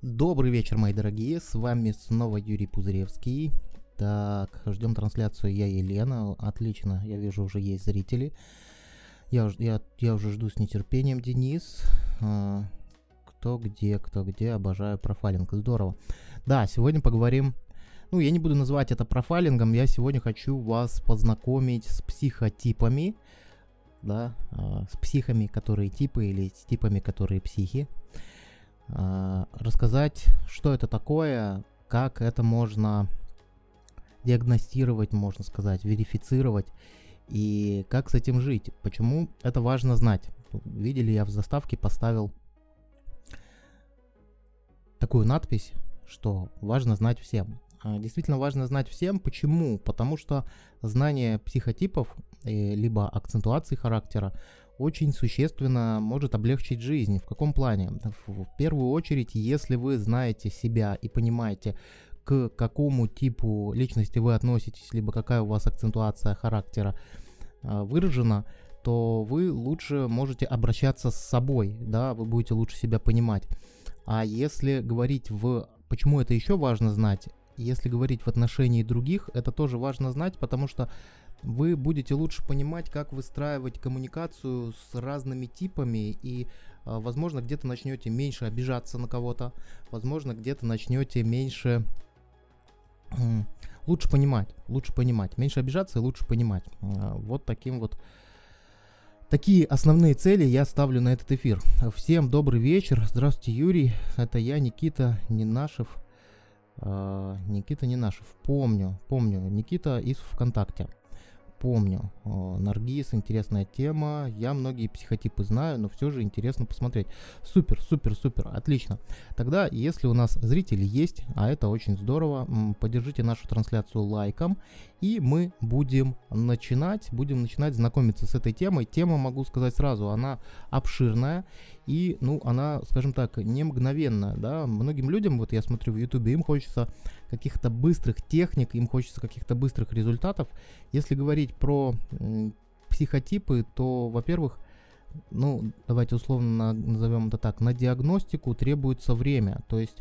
Добрый вечер, мои дорогие. С вами снова Юрий Пузыревский. Так, ждем трансляцию я Елена. Отлично, я вижу, уже есть зрители. Я, я, я уже жду с нетерпением, Денис. А, кто где, кто где, обожаю профайлинг. Здорово. Да, сегодня поговорим... Ну, я не буду называть это профайлингом, я сегодня хочу вас познакомить с психотипами, да, а, с психами, которые типы, или с типами, которые психи. А, рассказать, что это такое, как это можно диагностировать, можно сказать, верифицировать, и как с этим жить. Почему это важно знать? Видели, я в заставке поставил такую надпись, что важно знать всем. А, действительно важно знать всем. Почему? Потому что знание психотипов, э, либо акцентуации характера, очень существенно может облегчить жизнь. В каком плане? В первую очередь, если вы знаете себя и понимаете, к какому типу личности вы относитесь, либо какая у вас акцентуация характера а, выражена, то вы лучше можете обращаться с собой, да, вы будете лучше себя понимать. А если говорить в... Почему это еще важно знать? Если говорить в отношении других, это тоже важно знать, потому что вы будете лучше понимать, как выстраивать коммуникацию с разными типами и, а, возможно, где-то начнете меньше обижаться на кого-то, возможно, где-то начнете меньше лучше понимать, лучше понимать, меньше обижаться и лучше понимать. А, вот таким вот Такие основные цели я ставлю на этот эфир. Всем добрый вечер. Здравствуйте, Юрий. Это я, Никита Ненашев. Uh, Никита Ненашев. Помню, помню. Никита из ВКонтакте помню. Наргиз, интересная тема. Я многие психотипы знаю, но все же интересно посмотреть. Супер, супер, супер, отлично. Тогда, если у нас зрители есть, а это очень здорово, поддержите нашу трансляцию лайком, и мы будем начинать, будем начинать знакомиться с этой темой. Тема, могу сказать сразу, она обширная, и, ну, она, скажем так, не мгновенная, да. Многим людям, вот я смотрю в ютубе, им хочется каких-то быстрых техник, им хочется каких-то быстрых результатов. Если говорить про психотипы, то, во-первых, ну, давайте условно назовем это так, на диагностику требуется время, то есть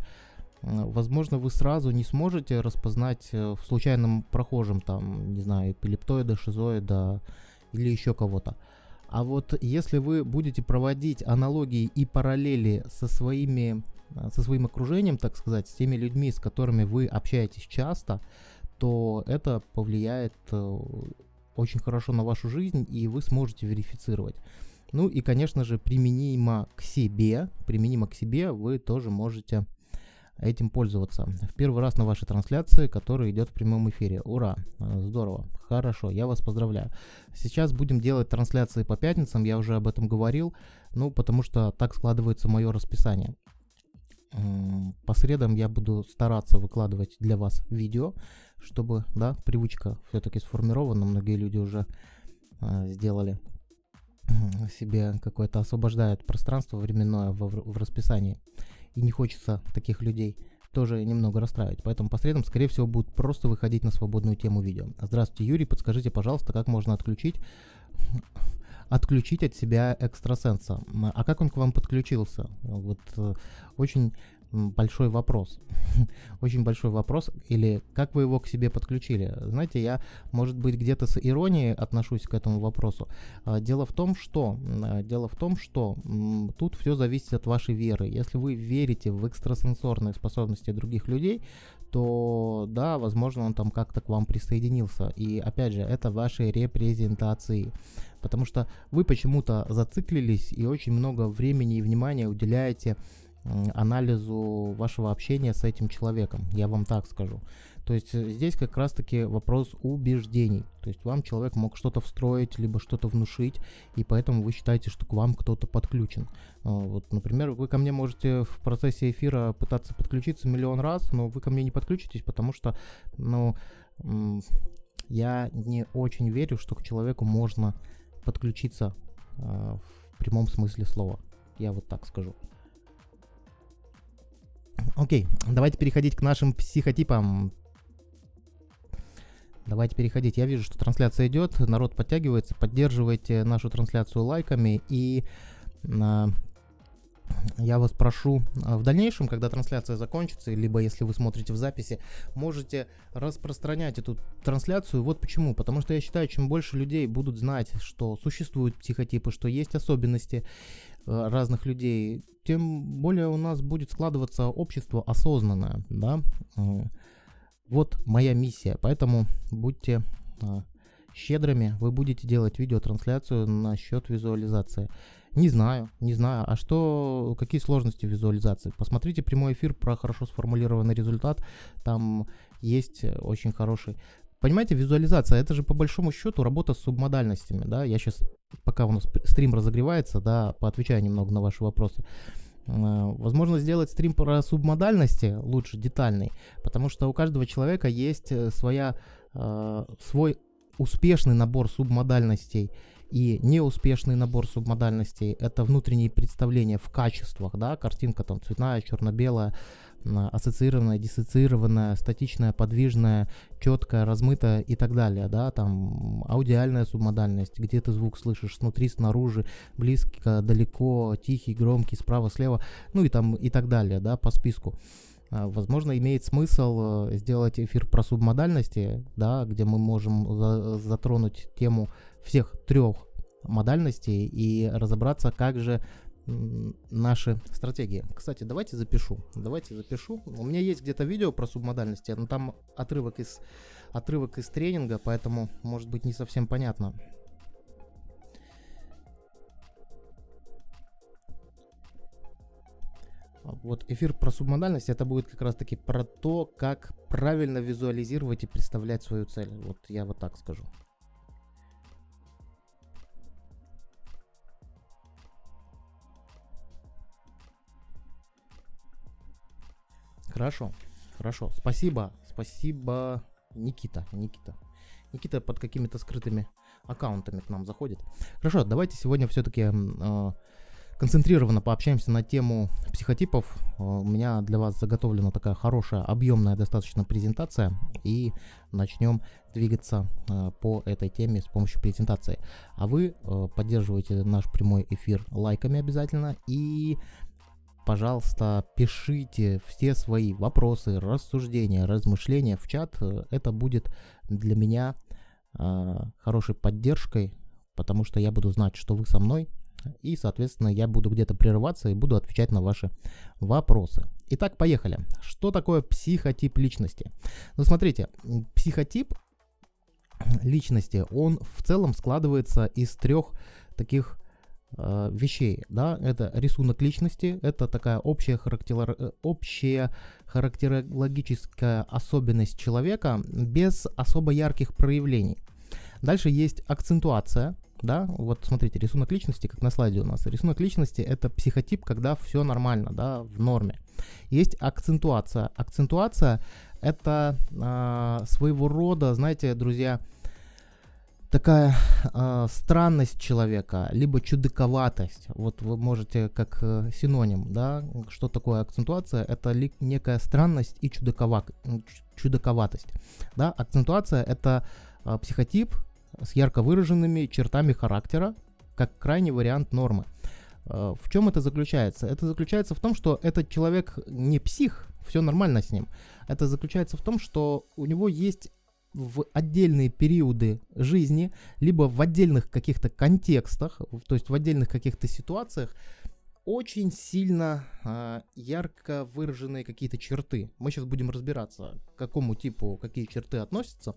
Возможно, вы сразу не сможете распознать э, в случайном прохожем, там, не знаю, эпилептоида, шизоида или еще кого-то. А вот если вы будете проводить аналогии и параллели со своими со своим окружением, так сказать, с теми людьми, с которыми вы общаетесь часто, то это повлияет э, очень хорошо на вашу жизнь, и вы сможете верифицировать. Ну и, конечно же, применимо к себе, применимо к себе вы тоже можете этим пользоваться. В первый раз на вашей трансляции, которая идет в прямом эфире. Ура! Здорово! Хорошо, я вас поздравляю. Сейчас будем делать трансляции по пятницам, я уже об этом говорил, ну, потому что так складывается мое расписание. По средам я буду стараться выкладывать для вас видео, чтобы, да, привычка все-таки сформирована, многие люди уже э, сделали себе какое-то освобождают пространство временное в, в расписании и не хочется таких людей тоже немного расстраивать. Поэтому по средам, скорее всего, будут просто выходить на свободную тему видео. Здравствуйте, Юрий, подскажите, пожалуйста, как можно отключить отключить от себя экстрасенса. А как он к вам подключился? Вот э, очень большой вопрос. Очень большой вопрос. Или как вы его к себе подключили? Знаете, я, может быть, где-то с иронией отношусь к этому вопросу. А, дело в том, что, а, дело в том, что тут все зависит от вашей веры. Если вы верите в экстрасенсорные способности других людей, то да, возможно, он там как-то к вам присоединился. И опять же, это ваши репрезентации. Потому что вы почему-то зациклились и очень много времени и внимания уделяете анализу вашего общения с этим человеком, я вам так скажу. То есть э, здесь как раз-таки вопрос убеждений. То есть вам человек мог что-то встроить, либо что-то внушить, и поэтому вы считаете, что к вам кто-то подключен. А, вот, например, вы ко мне можете в процессе эфира пытаться подключиться миллион раз, но вы ко мне не подключитесь, потому что, ну, я не очень верю, что к человеку можно подключиться а, в прямом смысле слова. Я вот так скажу. Окей, давайте переходить к нашим психотипам. Давайте переходить. Я вижу, что трансляция идет, народ подтягивается. Поддерживайте нашу трансляцию лайками и, а, я вас прошу а, в дальнейшем, когда трансляция закончится, либо если вы смотрите в записи, можете распространять эту трансляцию. Вот почему. Потому что я считаю, чем больше людей будут знать, что существуют психотипы, что есть особенности э, разных людей, тем более у нас будет складываться общество осознанное, да. Вот моя миссия, поэтому будьте а, щедрыми, вы будете делать видеотрансляцию насчет визуализации. Не знаю, не знаю. А что, какие сложности визуализации? Посмотрите прямой эфир про хорошо сформулированный результат. Там есть очень хороший. Понимаете, визуализация, это же по большому счету работа с субмодальностями, да. Я сейчас, пока у нас стрим разогревается, да, поотвечаю немного на ваши вопросы. А, возможно, сделать стрим про субмодальности лучше детальный, потому что у каждого человека есть э, своя, свой успешный набор субмодальностей и неуспешный набор субмодальностей — это внутренние представления в качествах, да, картинка там цветная, черно-белая, ассоциированная, диссоциированная, статичная, подвижная, четкая, размытая и так далее, да, там аудиальная субмодальность, где ты звук слышишь снутри, снаружи, близко, далеко, тихий, громкий, справа, слева, ну и там и так далее, да, по списку. А, возможно, имеет смысл э, сделать эфир про субмодальности, да, где мы можем за затронуть тему всех трех модальностей и разобраться, как же наши стратегии. Кстати, давайте запишу. Давайте запишу. У меня есть где-то видео про субмодальности, но там отрывок из, отрывок из тренинга, поэтому может быть не совсем понятно. Вот эфир про субмодальность, это будет как раз таки про то, как правильно визуализировать и представлять свою цель. Вот я вот так скажу. Хорошо, хорошо. Спасибо, спасибо, Никита, Никита. Никита под какими-то скрытыми аккаунтами к нам заходит. Хорошо, давайте сегодня все-таки э, концентрированно пообщаемся на тему психотипов. Э, у меня для вас заготовлена такая хорошая, объемная достаточно презентация. И начнем двигаться э, по этой теме с помощью презентации. А вы э, поддерживаете наш прямой эфир лайками обязательно. И пожалуйста, пишите все свои вопросы, рассуждения, размышления в чат. Это будет для меня э, хорошей поддержкой, потому что я буду знать, что вы со мной, и, соответственно, я буду где-то прерываться и буду отвечать на ваши вопросы. Итак, поехали. Что такое психотип личности? Ну, смотрите, психотип личности, он в целом складывается из трех таких э, вещей, да, это рисунок личности, это такая общая, характер... Э, общая характерологическая особенность человека без особо ярких проявлений. Дальше есть акцентуация, да, вот смотрите, рисунок личности, как на слайде у нас. Рисунок личности это психотип, когда все нормально, да, в норме. Есть акцентуация. Акцентуация это э, своего рода, знаете, друзья, такая э, странность человека, либо чудаковатость. Вот вы можете как э, синоним, да, что такое акцентуация? Это ли, некая странность и чудаковат, чудаковатость. Да, акцентуация это э, психотип с ярко выраженными чертами характера, как крайний вариант нормы. Э, в чем это заключается? Это заключается в том, что этот человек не псих, все нормально с ним. Это заключается в том, что у него есть в отдельные периоды жизни, либо в отдельных каких-то контекстах, то есть в отдельных каких-то ситуациях, очень сильно э, ярко выраженные какие-то черты. Мы сейчас будем разбираться, к какому типу какие черты относятся.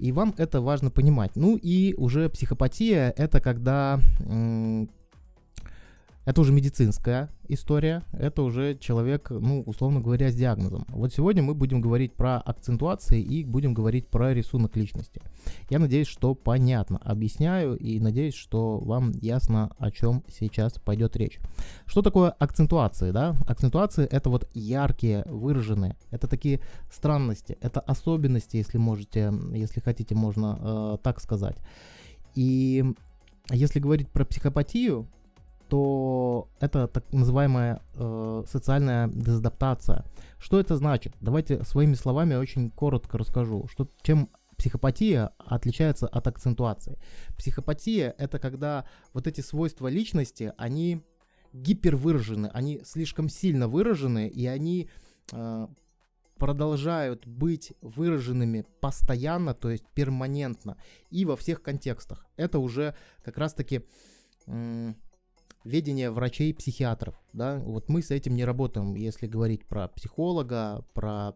И вам это важно понимать. Ну и уже психопатия это когда это уже медицинская история, это уже человек, ну, условно говоря, с диагнозом. Вот сегодня мы будем говорить про акцентуации и будем говорить про рисунок личности. Я надеюсь, что понятно объясняю и надеюсь, что вам ясно, о чем сейчас пойдет речь. Что такое акцентуации, да? Акцентуации это вот яркие, выраженные, это такие странности, это особенности, если можете, если хотите, можно э, так сказать. И если говорить про психопатию, то это так называемая э, социальная дезадаптация. Что это значит? Давайте своими словами очень коротко расскажу, что, чем психопатия отличается от акцентуации. Психопатия это когда вот эти свойства личности, они гипервыражены, они слишком сильно выражены, и они э, продолжают быть выраженными постоянно, то есть перманентно, и во всех контекстах. Это уже как раз-таки ведение врачей-психиатров. Да? Вот мы с этим не работаем, если говорить про психолога, про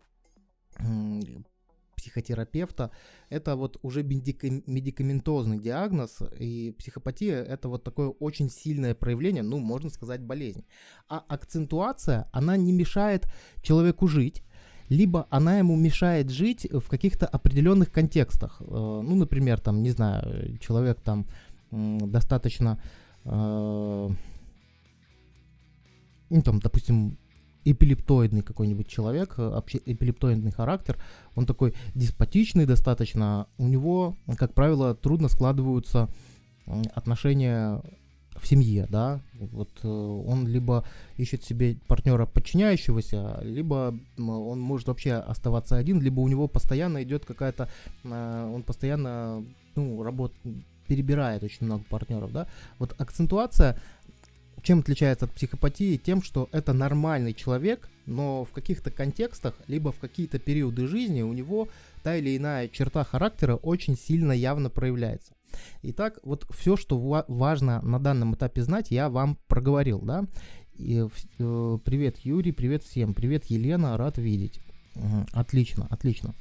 психотерапевта, это вот уже медикаментозный диагноз, и психопатия это вот такое очень сильное проявление, ну, можно сказать, болезнь. А акцентуация, она не мешает человеку жить, либо она ему мешает жить в каких-то определенных контекстах. Э, ну, например, там, не знаю, человек там достаточно, э, ну, там, допустим, эпилептоидный какой-нибудь человек, э, эпилептоидный характер, он такой деспотичный достаточно, у него, как правило, трудно складываются отношения в семье, да, вот э, он либо ищет себе партнера подчиняющегося, либо он может вообще оставаться один, либо у него постоянно идет какая-то, э, он постоянно, ну, работает, перебирает очень много партнеров, да, вот акцентуация чем отличается от психопатии? Тем, что это нормальный человек, но в каких-то контекстах, либо в какие-то периоды жизни у него та или иная черта характера очень сильно явно проявляется. Итак, вот все, что важно на данном этапе знать, я вам проговорил, да. И, э, привет, Юрий, привет всем, привет, Елена, рад видеть. Отлично, отлично.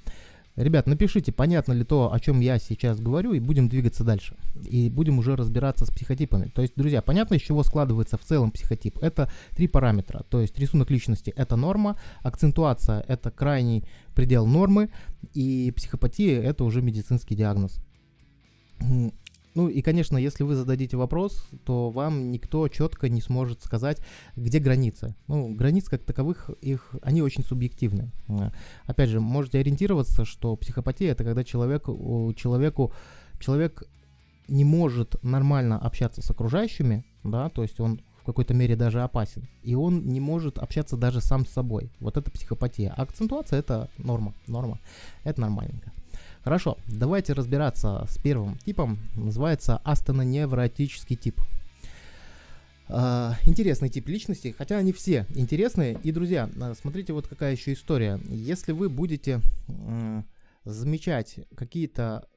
Ребят, напишите, понятно ли то, о чем я сейчас говорю, и будем двигаться дальше. И будем уже разбираться с психотипами. То есть, друзья, понятно, из чего складывается в целом психотип? Это три параметра. То есть, рисунок личности – это норма, акцентуация – это крайний предел нормы, и психопатия – это уже медицинский диагноз. Ну и, конечно, если вы зададите вопрос, то вам никто четко не сможет сказать, где границы. Ну, границ как таковых, их, они очень субъективны. Опять же, можете ориентироваться, что психопатия это когда человек, человеку, человек не может нормально общаться с окружающими, да, то есть он в какой-то мере даже опасен. И он не может общаться даже сам с собой. Вот это психопатия. А акцентуация это норма. Норма. Это нормальненько. Хорошо, давайте разбираться с первым типом. Называется астеноневротический тип. Uh, интересный тип личности, хотя они все интересные. И, друзья, а, смотрите, вот какая еще история. Если вы будете замечать какие-то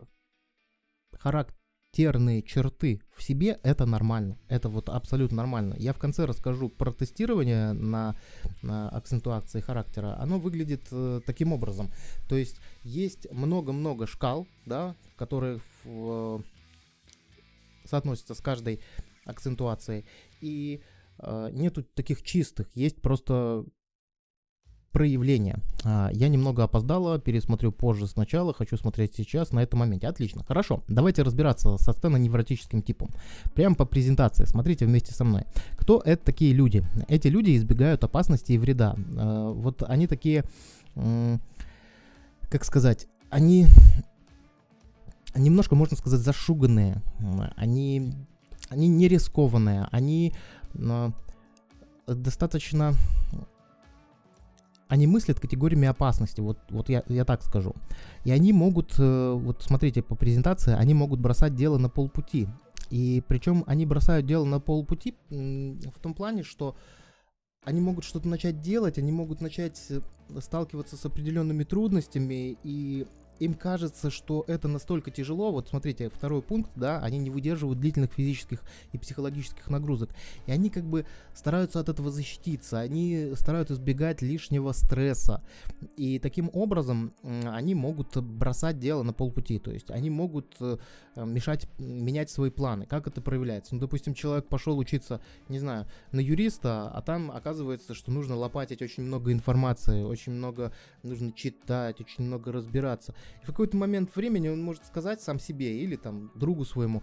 характер характерные черты в себе, это нормально. Это вот абсолютно нормально. Я в конце расскажу про тестирование на, на акцентуации характера. Оно выглядит э, таким образом. То есть есть много-много шкал, да, которые в, э, соотносятся с каждой акцентуацией. И э, нету таких чистых. Есть просто проявления. А, я немного опоздала, пересмотрю позже сначала, хочу смотреть сейчас на этом моменте. Отлично, хорошо. Давайте разбираться со сценоневротическим типом. Прямо по презентации, смотрите вместе со мной. Кто это такие люди? Эти люди избегают опасности и вреда. А, вот они такие, как сказать, они немножко, можно сказать, зашуганные. Они, они не рискованные, они а, достаточно они мыслят категориями опасности, вот, вот я, я так скажу. И они могут, э, вот смотрите по презентации, они могут бросать дело на полпути. И причем они бросают дело на полпути в том плане, что они могут что-то начать делать, они могут начать э, сталкиваться с определенными трудностями, и им кажется, что это настолько тяжело. Вот смотрите, второй пункт, да, они не выдерживают длительных физических и психологических нагрузок. И они как бы стараются от этого защититься, они стараются избегать лишнего стресса. И таким образом они могут бросать дело на полпути. То есть они могут э, мешать менять свои планы. Как это проявляется? Ну, допустим, человек пошел учиться, не знаю, на юриста, а там оказывается, что нужно лопатить очень много информации, очень много нужно читать, очень много разбираться. И в какой-то момент времени он может сказать сам себе или там другу своему,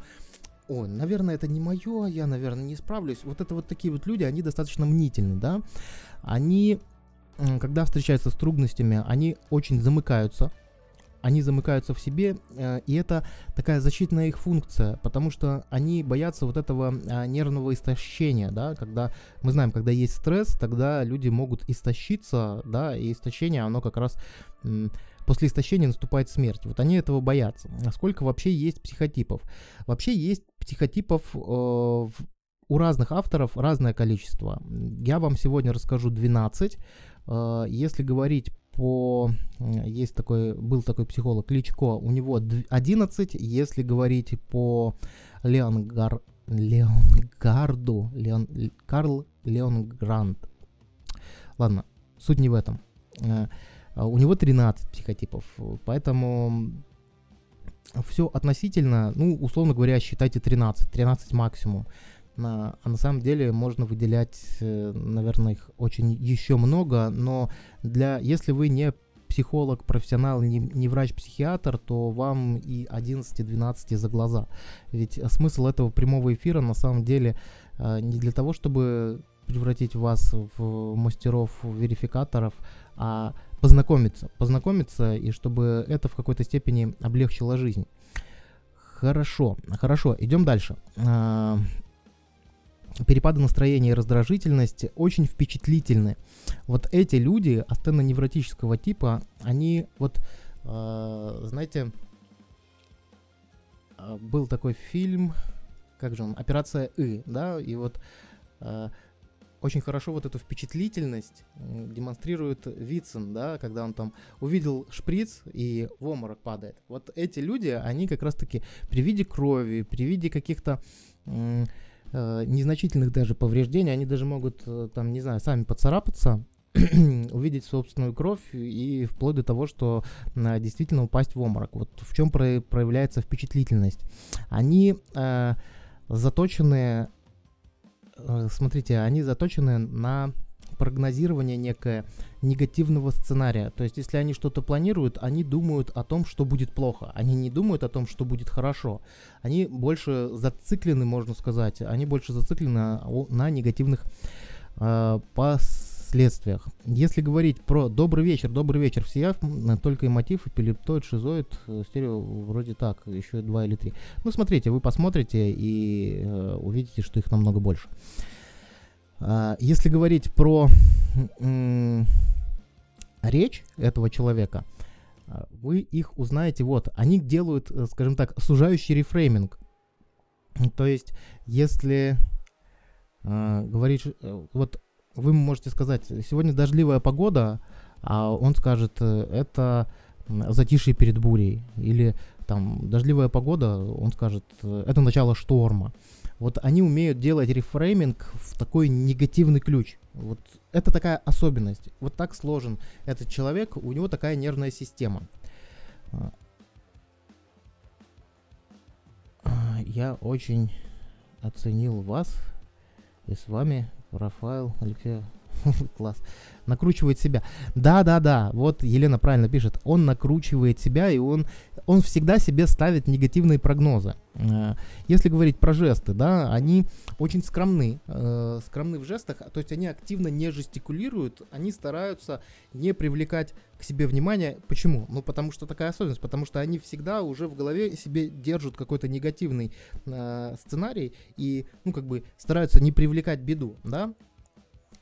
о, наверное, это не мое, я, наверное, не справлюсь. Вот это вот такие вот люди, они достаточно мнительны, да. Они, когда встречаются с трудностями, они очень замыкаются, они замыкаются в себе, э, и это такая защитная их функция, потому что они боятся вот этого а, нервного истощения, да, когда мы знаем, когда есть стресс, тогда люди могут истощиться, да, и истощение, оно как раз после истощения наступает смерть. Вот они этого боятся. Насколько вообще есть психотипов? Вообще есть психотипов э, у у разных авторов разное количество. Я вам сегодня расскажу 12. Э, если говорить по... Есть такой, был такой психолог Кличко, у него 11. Если говорить по Леонгар, Леонгарду, Леон, Карл Леонгранд. Ладно, суть не в этом. Э, у него 13 психотипов, поэтому все относительно, ну, условно говоря, считайте 13, 13 максимум. На, а на самом деле можно выделять, э, наверное, их очень еще много, но для, если вы не психолог, профессионал, не, не врач-психиатр, то вам и 11-12 за глаза. Ведь смысл этого прямого эфира на самом деле э, не для того, чтобы превратить вас в мастеров-верификаторов, а познакомиться, познакомиться, и чтобы это в какой-то степени облегчило жизнь. Хорошо, хорошо, идем дальше. Перепады настроения и раздражительность очень впечатлительны. Вот эти люди астенно-невротического типа, они вот, э, знаете, а, был такой фильм, как же он, «Операция И», да, и вот э, очень хорошо вот эту впечатлительность демонстрирует Вицин, да, когда он там увидел шприц и в обморок падает. Вот эти люди, они как раз-таки при виде крови, при виде каких-то э, незначительных даже повреждений, они даже могут э, там, не знаю, сами поцарапаться, увидеть собственную кровь и вплоть до того, что э, действительно упасть в обморок. Вот в чем про- проявляется впечатлительность. Они э, заточены Э, смотрите, они заточены на прогнозирование некое негативного сценария. То есть, если они что-то планируют, они думают о том, что будет плохо. Они не думают о том, что будет хорошо. Они больше зациклены, можно сказать, они больше зациклены на, негативных э, пос следствиях. Если говорить про добрый вечер, добрый вечер, все только и мотив, эпилептоид, шизоид, э, стерео вроде так, еще два или три. Ну, смотрите, вы посмотрите и э, увидите, что их намного больше. Если говорить про речь этого человека, а, вы их узнаете, вот, они делают, э, скажем так, сужающий рефрейминг. То есть, если э, говорить, э, вот вы можете сказать, сегодня дождливая погода, а он скажет, э, это затишье перед бурей. Или там дождливая погода, он скажет, это начало шторма. Вот они умеют делать рефрейминг в такой негативный ключ. Вот это такая особенность. Вот так сложен этот человек, у него такая нервная система. А, я очень оценил вас и с вами Рафаэл Алексеев. Класс. Накручивает себя. Да, да, да. Вот Елена правильно пишет. Он накручивает себя, и он, он всегда себе ставит негативные прогнозы. Э, если говорить про жесты, да, они очень скромны. Э, скромны в жестах, то есть они активно не жестикулируют, они стараются не привлекать к себе внимание. Почему? Ну, потому что такая особенность, потому что они всегда уже в голове себе держат какой-то негативный э, сценарий и, ну, как бы стараются не привлекать беду, да.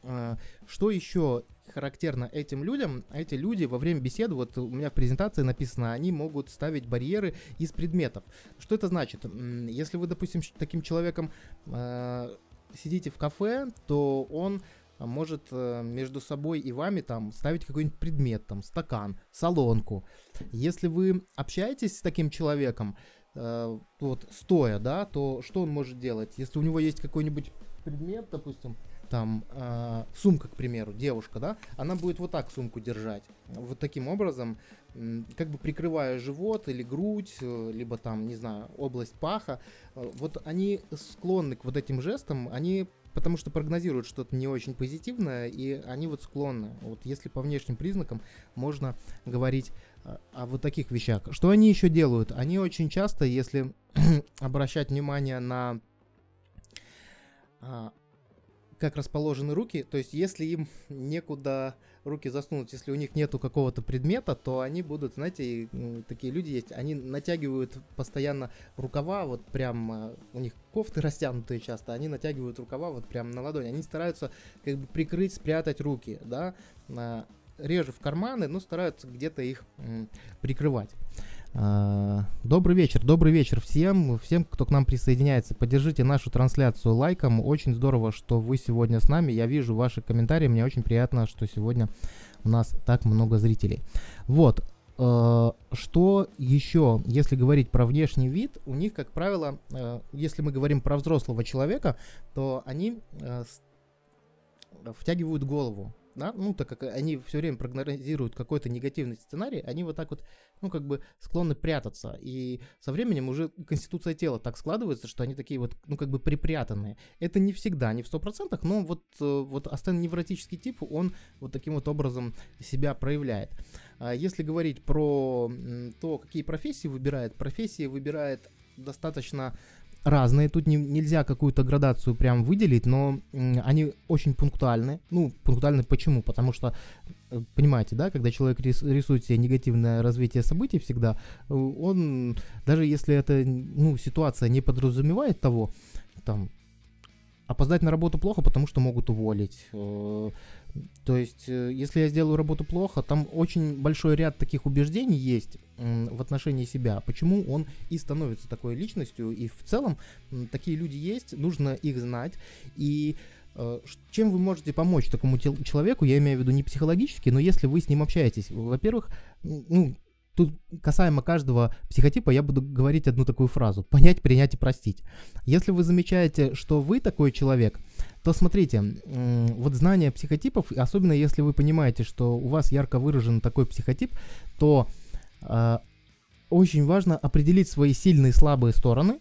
Э, что еще характерно этим людям, эти люди во время беседы, вот у меня в презентации написано, они могут ставить барьеры из предметов. Что это значит? Если вы, допустим, таким человеком э, сидите в кафе, то он может э, между собой и вами там ставить какой-нибудь предмет, там стакан, солонку. Если вы общаетесь с таким человеком, вот стоя, да, то что он может делать? Если у него есть какой-нибудь предмет, допустим, там э, сумка, к примеру, девушка, да, она будет вот так сумку держать, вот таким образом, э, как бы прикрывая живот или грудь, э, либо там, не знаю, область паха. Э, вот они склонны к вот этим жестам, они потому что прогнозируют что-то не очень позитивное, и они вот склонны. Вот если по внешним признакам можно говорить о, о вот таких вещах. Что они еще делают? Они очень часто, если обращать внимание на а, как расположены руки, то есть если им некуда руки засунуть, если у них нету какого-то предмета, то они будут, знаете, такие люди есть, они натягивают постоянно рукава, вот прям, э, у них кофты растянутые часто, они натягивают рукава вот прям на ладони, они стараются как бы прикрыть, спрятать руки, да, реже в карманы, но стараются где-то их прикрывать. А, добрый вечер, добрый вечер всем, всем, кто к нам присоединяется. Поддержите нашу трансляцию лайком. Очень здорово, что вы сегодня с нами. Я вижу ваши комментарии. Мне очень приятно, что сегодня у нас так много зрителей. Вот. А, что еще, если говорить про внешний вид, у них, как правило, а, если мы говорим про взрослого человека, то они втягивают голову да, ну, так как они все время прогнозируют какой-то негативный сценарий, они вот так вот, ну, как бы склонны прятаться. И со временем уже конституция тела так складывается, что они такие вот, ну, как бы припрятанные. Это не всегда, не в 100%, но вот, э, вот астеневротический тип, он вот таким вот образом себя проявляет. А если говорить про то, какие профессии выбирает, профессии выбирает достаточно разные, тут не, нельзя какую-то градацию прям выделить, но они очень пунктуальны. Ну, пунктуальны почему? Потому что, э, понимаете, да, когда человек рисует себе негативное развитие событий всегда, э, он, даже если эта, ну, ситуация не подразумевает того, там, опоздать на работу плохо, потому что могут уволить. Э, то есть, если я сделаю работу плохо, там очень большой ряд таких убеждений есть, в отношении себя, почему он и становится такой личностью, и в целом такие люди есть, нужно их знать, и э, чем вы можете помочь такому человеку, я имею в виду не психологически, но если вы с ним общаетесь, во-первых, ну, тут касаемо каждого психотипа я буду говорить одну такую фразу. Понять, принять и простить. Если вы замечаете, что вы такой человек, то смотрите, вот знание психотипов, особенно если вы понимаете, что у вас ярко выражен такой психотип, то а, очень важно определить свои сильные и слабые стороны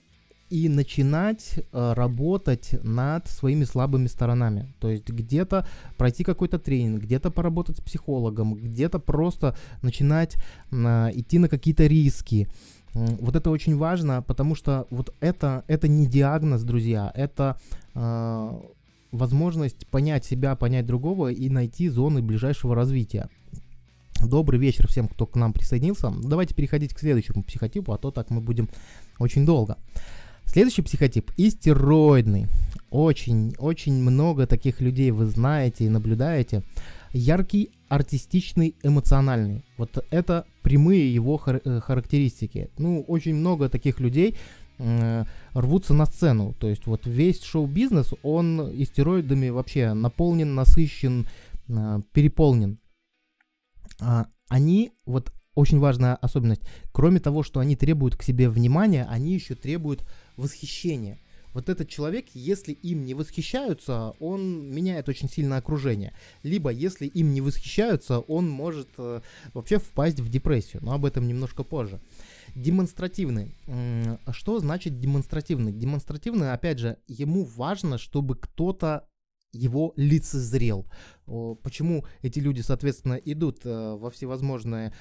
и начинать э, работать над своими слабыми сторонами. То есть где-то пройти какой-то тренинг, где-то поработать с психологом, где-то просто начинать э, идти на какие-то риски. Вот это очень важно, потому что вот это, это не диагноз, друзья, это э, возможность понять себя, понять другого и найти зоны ближайшего развития. Добрый вечер всем, кто к нам присоединился. Давайте переходить к следующему психотипу, а то так мы будем очень долго. Следующий психотип – истероидный. Очень, очень много таких людей вы знаете и наблюдаете. Яркий, артистичный, эмоциональный. Вот это прямые его хар- э, характеристики. Ну, очень много таких людей э, рвутся на сцену. То есть вот весь шоу-бизнес, он истероидами вообще наполнен, насыщен, э, переполнен. А, они, вот очень важная особенность, кроме того, что они требуют к себе внимания, они еще требуют восхищения. Вот этот человек, если им не восхищаются, он меняет очень сильно окружение. Либо, если им не восхищаются, он может э, вообще впасть в депрессию. Но об этом немножко позже. Демонстративный. Что значит демонстративный? Демонстративный, опять же, ему важно, чтобы кто-то его лицезрел. Почему эти люди, соответственно, идут э, во всевозможные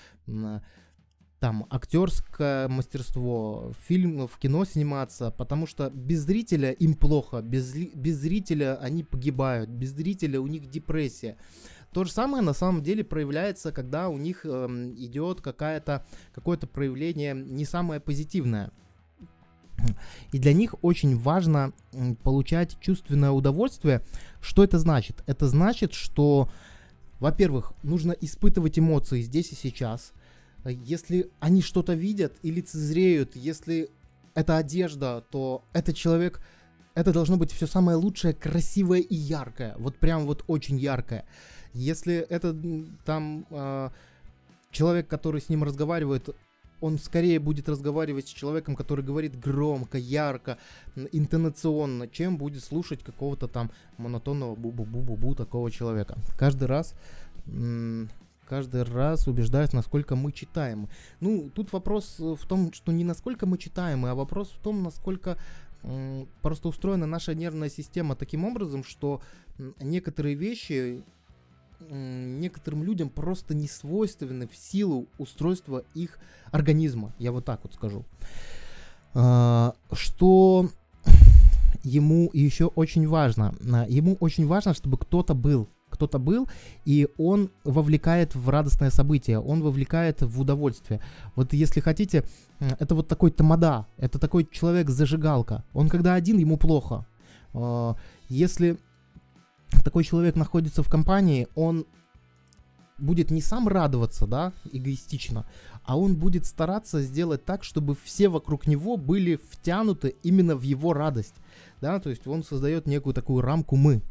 там актерское мастерство, фильм, в кино сниматься, потому что без зрителя им плохо, без, без зрителя они погибают, без зрителя у них депрессия. То же самое на самом деле проявляется, когда у них э, идет какая-то, какое-то проявление не самое позитивное. И для них очень важно получать чувственное удовольствие. Что это значит? Это значит, что, во-первых, нужно испытывать эмоции здесь и сейчас. Если они что-то видят и лицезреют, если это одежда, то этот человек, это должно быть все самое лучшее, красивое и яркое. Вот прям вот очень яркое. Если это там э, человек, который с ним разговаривает, он скорее будет разговаривать с человеком, который говорит громко, ярко, интонационно, чем будет слушать какого-то там монотонного бу-бу-бу-бу-бу такого человека. Каждый раз каждый раз убеждаюсь, насколько мы читаем. Ну, тут вопрос в том, что не насколько мы читаем, а вопрос в том, насколько просто устроена наша нервная система таким образом, что некоторые вещи некоторым людям просто не свойственны в силу устройства их организма, я вот так вот скажу. А, что ему еще очень важно? А, ему очень важно, чтобы кто-то был, кто-то был, и он вовлекает в радостное событие, он вовлекает в удовольствие. Вот если хотите, это вот такой тамада, это такой человек-зажигалка. Он когда один, ему плохо. А, если такой человек находится в компании, он будет не сам радоваться, да, эгоистично, а он будет стараться сделать так, чтобы все вокруг него были втянуты именно в его радость, да, то есть он создает некую такую рамку «мы».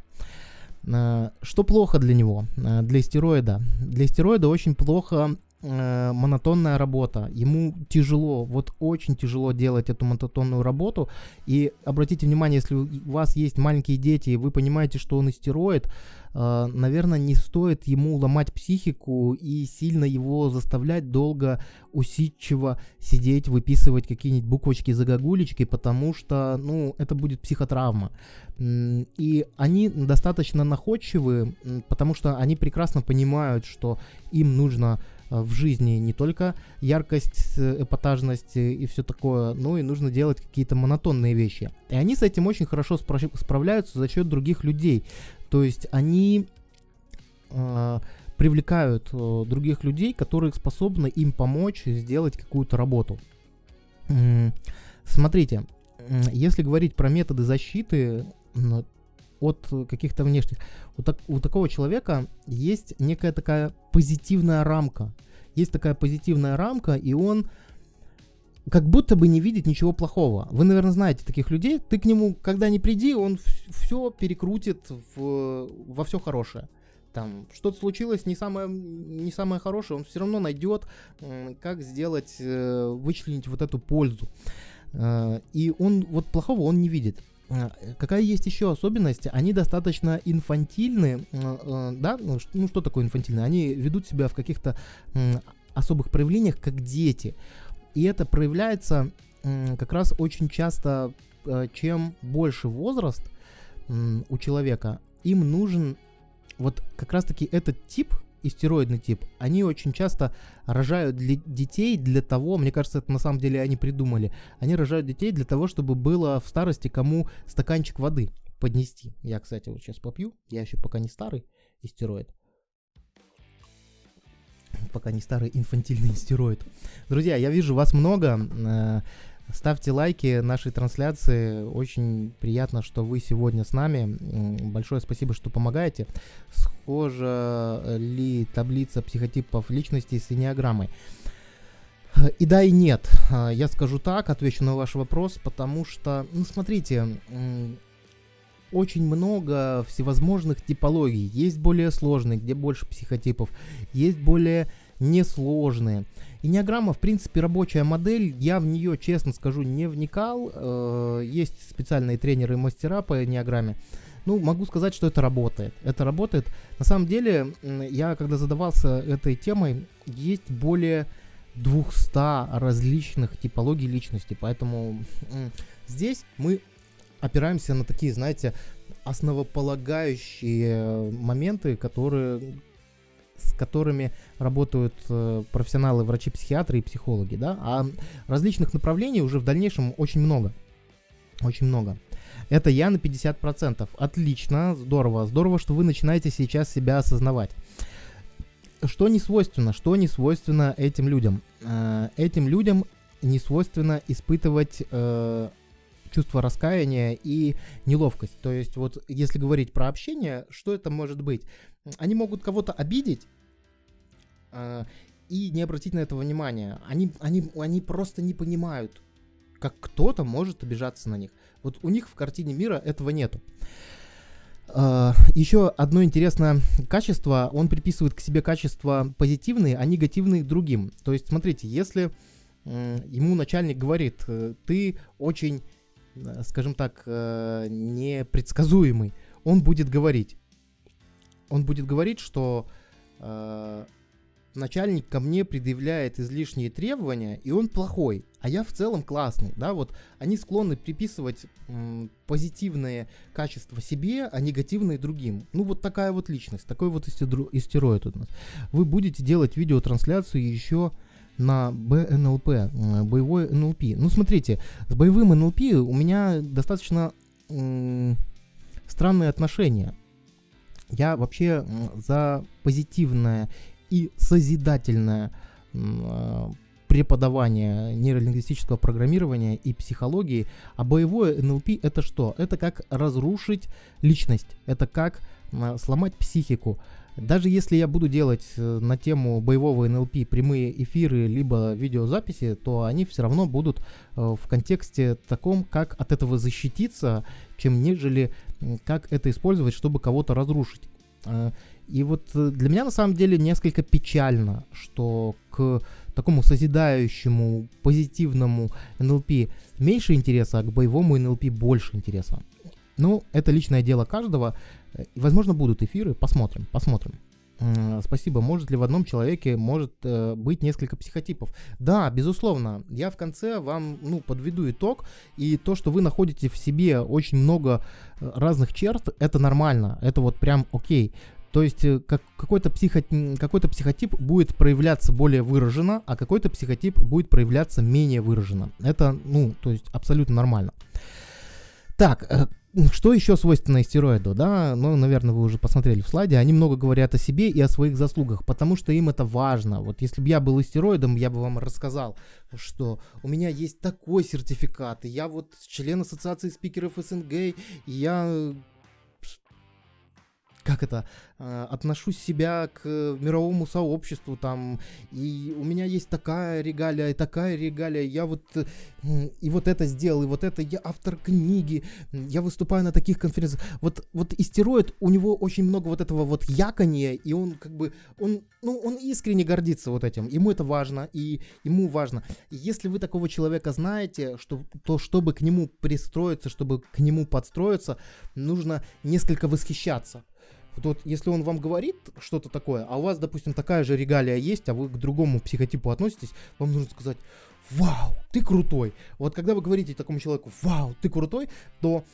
Э, что плохо для него, э, для стероида? Для стероида очень плохо э, монотонная работа. Ему тяжело, вот очень тяжело делать эту монотонную работу. И обратите внимание, если у вас есть маленькие дети, и вы понимаете, что он истероид, э, наверное, не стоит ему ломать психику и сильно его заставлять долго усидчиво сидеть, выписывать какие-нибудь буквочки, загогулечки, потому что, ну, это будет психотравма. И они достаточно находчивы, потому что они прекрасно понимают, что им нужно в жизни не только яркость, э, эпатажность и все такое, но и нужно делать какие-то монотонные вещи. И они с этим очень хорошо спра- справляются за счет других людей. То есть они э, привлекают э, других людей, которые способны им помочь сделать какую-то работу. Смотрите, если говорить про методы защиты, от каких-то внешних. У, так, у такого человека есть некая такая позитивная рамка. Есть такая позитивная рамка, и он как будто бы не видит ничего плохого. Вы, наверное, знаете таких людей. Ты к нему, когда не приди, он все перекрутит в, во все хорошее. Там что-то случилось не самое, не самое хорошее, он все равно найдет, как сделать, э, вычленить вот эту пользу. Э, и он вот плохого он не видит. А, какая есть еще особенность? Они достаточно инфантильны, э, да? Ну, ну, что такое инфантильны? Они ведут себя в каких-то особых проявлениях, как дети. И это проявляется как раз очень часто, э, чем больше возраст у человека, им нужен вот как раз-таки этот тип истероидный тип, они очень часто рожают для детей для того, мне кажется, это на самом деле они придумали, они рожают детей для того, чтобы было в старости кому стаканчик воды поднести. Я, кстати, вот сейчас попью, я еще пока не старый истероид. Пока не старый инфантильный истероид. Друзья, я вижу вас много. Ставьте лайки нашей трансляции. Очень приятно, что вы сегодня с нами. Большое спасибо, что помогаете. Схожа ли таблица психотипов личности с энеограммой? И да, и нет. Я скажу так, отвечу на ваш вопрос, потому что, ну, смотрите, очень много всевозможных типологий. Есть более сложные, где больше психотипов, есть более несложные. Инеограмма, в принципе, рабочая модель. Я в нее, честно скажу, не вникал. Э, есть специальные тренеры и мастера по инеограмме. Ну, могу сказать, что это работает. Это работает. На самом деле, я когда задавался этой темой, есть более 200 различных типологий личности. Поэтому здесь мы опираемся на такие, знаете, основополагающие моменты, которые с которыми работают э, профессионалы, врачи-психиатры и психологи, да, а различных направлений уже в дальнейшем очень много, очень много. Это я на 50%. Отлично, здорово, здорово, что вы начинаете сейчас себя осознавать. Что не свойственно? Что не свойственно этим людям? Э, этим людям не свойственно испытывать э, чувство раскаяния и неловкость. То есть вот если говорить про общение, что это может быть? Они могут кого-то обидеть э, и не обратить на это внимания. Они, они, они просто не понимают, как кто-то может обижаться на них. Вот у них в картине мира этого нету. Uh, еще одно интересное качество, он приписывает к себе качества позитивные, а негативные другим. То есть, смотрите, если ему начальник говорит, ты очень скажем так, э, непредсказуемый, он будет говорить. Он будет говорить, что э, начальник ко мне предъявляет излишние требования, и он плохой, а я в целом классный, да, вот они склонны приписывать м, позитивные качества себе, а негативные другим. Ну, вот такая вот личность, такой вот истероид у нас. Вы будете делать видеотрансляцию еще на БНЛП, боевой НЛП. Ну, смотрите, с боевым НЛП у меня достаточно м- странные отношения. Я вообще за позитивное и созидательное м- преподавания нейролингвистического программирования и психологии, а боевое НЛП это что? Это как разрушить личность, это как сломать психику. Даже если я буду делать э, на тему боевого НЛП прямые эфиры либо видеозаписи, то они все равно будут э, в контексте таком, как от этого защититься, чем нежели как это использовать, чтобы кого-то разрушить. Э, и вот для меня на самом деле несколько печально, что к такому созидающему, позитивному НЛП меньше интереса, а к боевому НЛП больше интереса. Ну, это личное дело каждого. Возможно, будут эфиры, посмотрим, посмотрим. Спасибо. Может ли в одном человеке может э, быть несколько психотипов? Да, безусловно. Я в конце вам ну, подведу итог. И то, что вы находите в себе очень много э, разных черт, это нормально. Это вот прям окей. То есть э, как, какой-то, психо, какой-то психотип будет проявляться более выраженно, а какой-то психотип будет проявляться менее выраженно. Это, ну, то есть абсолютно нормально. Так, э, что еще свойственно истероиду, да, ну, наверное, вы уже посмотрели в слайде, они много говорят о себе и о своих заслугах, потому что им это важно. Вот если бы я был истероидом, я бы вам рассказал, что у меня есть такой сертификат, и я вот член ассоциации спикеров СНГ, и я как это, э, отношу себя к мировому сообществу, там, и у меня есть такая регалия, и такая регалия, я вот, и вот это сделал, и вот это, я автор книги, я выступаю на таких конференциях. Вот, вот истероид, у него очень много вот этого вот якания, и он как бы, он, ну, он искренне гордится вот этим, ему это важно, и ему важно. Если вы такого человека знаете, что, то чтобы к нему пристроиться, чтобы к нему подстроиться, нужно несколько восхищаться. Вот, если он вам говорит что-то такое, а у вас, допустим, такая же регалия есть, а вы к другому психотипу относитесь, вам нужно сказать, вау, ты крутой. Вот когда вы говорите такому человеку, вау, ты крутой, то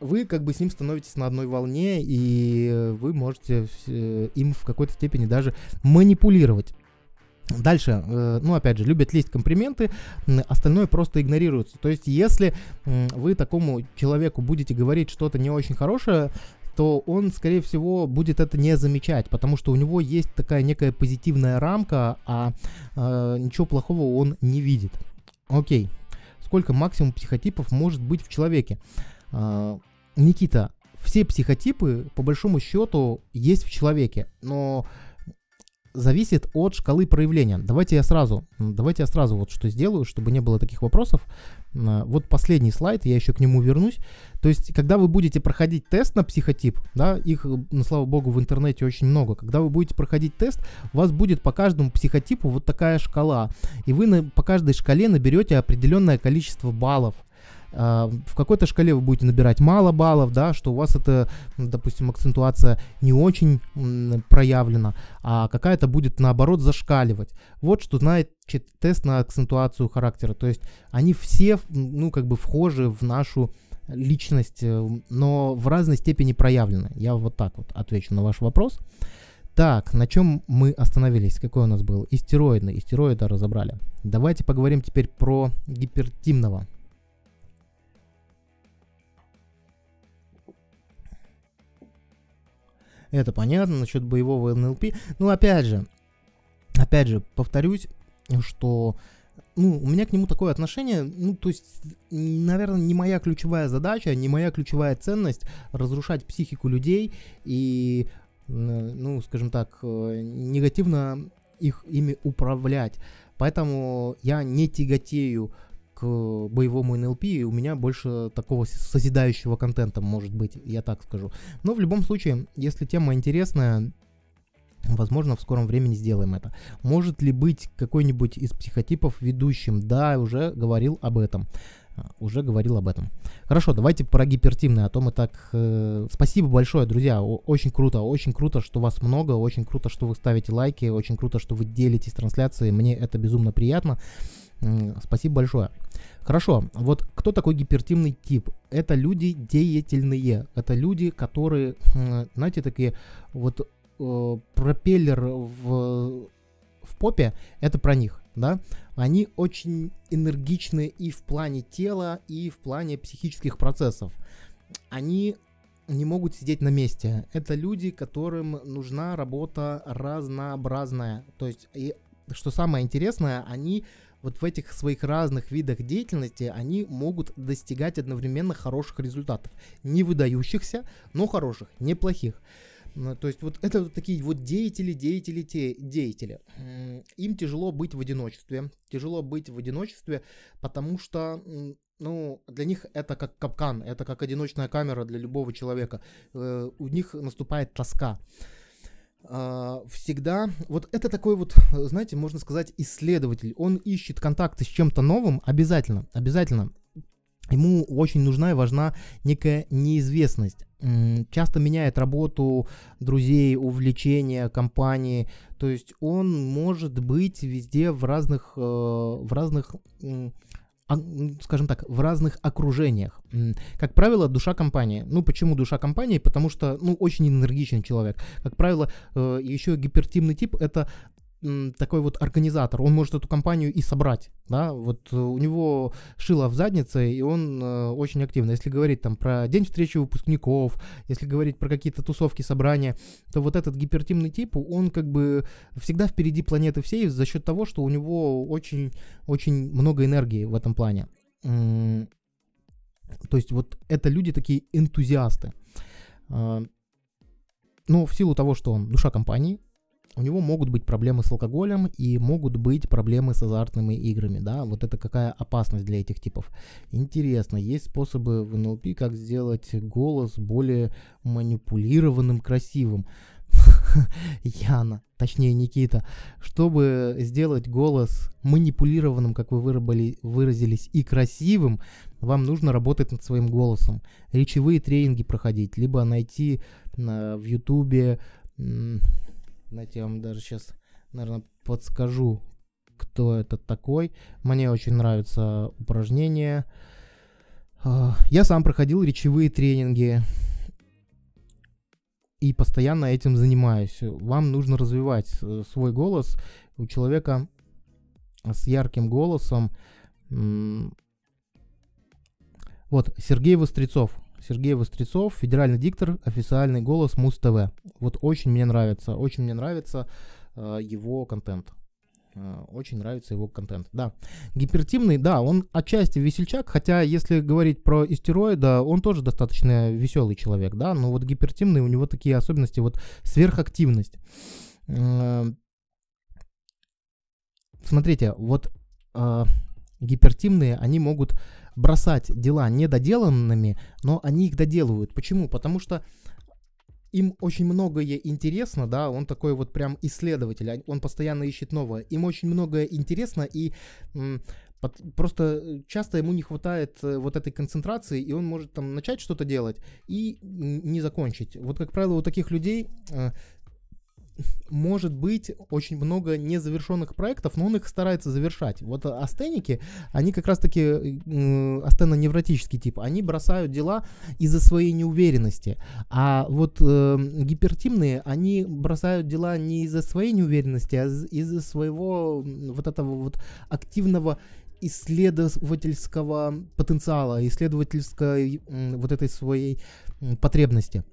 вы как бы с ним становитесь на одной волне, и вы можете э, им в какой-то степени даже манипулировать. Дальше, э, ну опять же, любят лезть комплименты, остальное просто игнорируется. То есть, если вы такому человеку будете говорить что-то не очень хорошее, то он, скорее всего, будет это не замечать, потому что у него есть такая некая позитивная рамка, а э, ничего плохого он не видит. Окей. Сколько максимум психотипов может быть в человеке? Э, Никита, все психотипы, по большому счету, есть в человеке, но зависит от шкалы проявления. Давайте я сразу, давайте я сразу вот что сделаю, чтобы не было таких вопросов. А, вот последний слайд, я еще к нему вернусь. То есть, когда вы будете проходить тест на психотип, да, их, ну, слава богу, в интернете очень много. Когда вы будете проходить тест, у вас будет по каждому психотипу вот такая шкала. И вы на, по каждой шкале наберете определенное количество баллов. А, в какой-то шкале вы будете набирать мало баллов, да, что у вас это, допустим, акцентуация не очень проявлена, а какая-то будет наоборот зашкаливать. Вот что знает тест на акцентуацию характера. То есть они все, ну, как бы вхожи в нашу личность, э, но в разной степени проявлены. Я вот так вот отвечу на ваш вопрос. Так, на чем мы остановились? Какой у нас был? Истероидный. Истероида разобрали. Давайте поговорим теперь про гипертимного. Это понятно насчет боевого НЛП. Ну, опять же, опять же, повторюсь, что ну, у меня к нему такое отношение, ну, то есть, наверное, не моя ключевая задача, не моя ключевая ценность разрушать психику людей и, ну, скажем так, э, негативно их ими управлять. Поэтому я не тяготею боевому НЛП, и у меня больше такого созидающего контента может быть, я так скажу. Но в любом случае, если тема интересная, Возможно, в скором времени сделаем это. Может ли быть какой-нибудь из психотипов ведущим? Да, уже говорил об этом. А, уже говорил об этом. Хорошо, давайте про гипертимное, а то мы так... Э, спасибо большое, друзья, очень круто, очень круто, что вас много, очень круто, что вы ставите лайки, очень круто, что вы делитесь трансляцией, мне это безумно приятно. Спасибо большое. Хорошо, вот кто такой гипертимный тип? Это люди деятельные, это люди, которые, знаете, такие вот э, пропеллер в, в попе, это про них, да? Они очень энергичны и в плане тела, и в плане психических процессов. Они не могут сидеть на месте. Это люди, которым нужна работа разнообразная. То есть, и, что самое интересное, они вот в этих своих разных видах деятельности они могут достигать одновременно хороших результатов. Не выдающихся, но хороших, неплохих. То есть вот это вот такие вот деятели, деятели, те, деятели. Им тяжело быть в одиночестве. Тяжело быть в одиночестве, потому что ну, для них это как капкан, это как одиночная камера для любого человека. Э, у них наступает тоска. А, всегда, вот это такой вот, знаете, можно сказать, исследователь. Он ищет контакты с чем-то новым обязательно, обязательно. Ему очень нужна и важна некая неизвестность. Часто меняет работу друзей, увлечения, компании. То есть он может быть везде в разных, э, в разных скажем так, в разных окружениях. Как правило, душа компании. Ну, почему душа компании? Потому что, ну, очень энергичный человек. Как правило, э, еще гипертимный тип — это такой вот организатор, он может эту компанию и собрать, да, вот э, у него шило в заднице, и он э, очень активно. Если говорить там про день встречи выпускников, если говорить про какие-то тусовки, собрания, то вот этот гипертимный тип, он как бы всегда впереди планеты всей за счет того, что у него очень-очень много энергии в этом плане. То есть вот это люди такие энтузиасты. А, ну, в силу того, что он душа компании, у него могут быть проблемы с алкоголем и могут быть проблемы с азартными играми, да, вот это какая опасность для этих типов. Интересно, есть способы в НЛП, как сделать голос более манипулированным, красивым. Яна, точнее Никита, чтобы сделать голос манипулированным, как вы выработали, выразились, и красивым, вам нужно работать над своим голосом, речевые тренинги проходить, либо найти на, в Ютубе знаете, я вам даже сейчас, наверное, подскажу, кто это такой. Мне очень нравится упражнение. А, я сам проходил речевые тренинги и постоянно этим занимаюсь. Вам нужно развивать э, свой голос. У человека с ярким голосом. Вот, Сергей Вострецов. Сергей Вострецов, федеральный диктор, официальный голос Муз-ТВ. Вот очень мне нравится, очень мне нравится э, его контент. Э, очень нравится его контент. Да, гипертимный, да, он отчасти весельчак, хотя если говорить про истероида, он тоже достаточно веселый человек, да, но вот гипертимный у него такие особенности, вот сверхактивность. Э, смотрите, вот э, гипертимные, они могут бросать дела недоделанными, но они их доделывают. Почему? Потому что им очень многое интересно, да, он такой вот прям исследователь, он постоянно ищет новое. Им очень многое интересно, и просто часто ему не хватает э, вот этой концентрации, и он может там начать что-то делать и не закончить. Вот, как правило, у таких людей э, может быть очень много незавершенных проектов, но он их старается завершать. Вот астеники, они как раз-таки э, астенно-невротический тип, они бросают дела из-за своей неуверенности. А вот э, гипертимные, они бросают дела не из-за своей неуверенности, а из-за своего вот этого вот активного исследовательского потенциала, исследовательской вот этой своей потребности.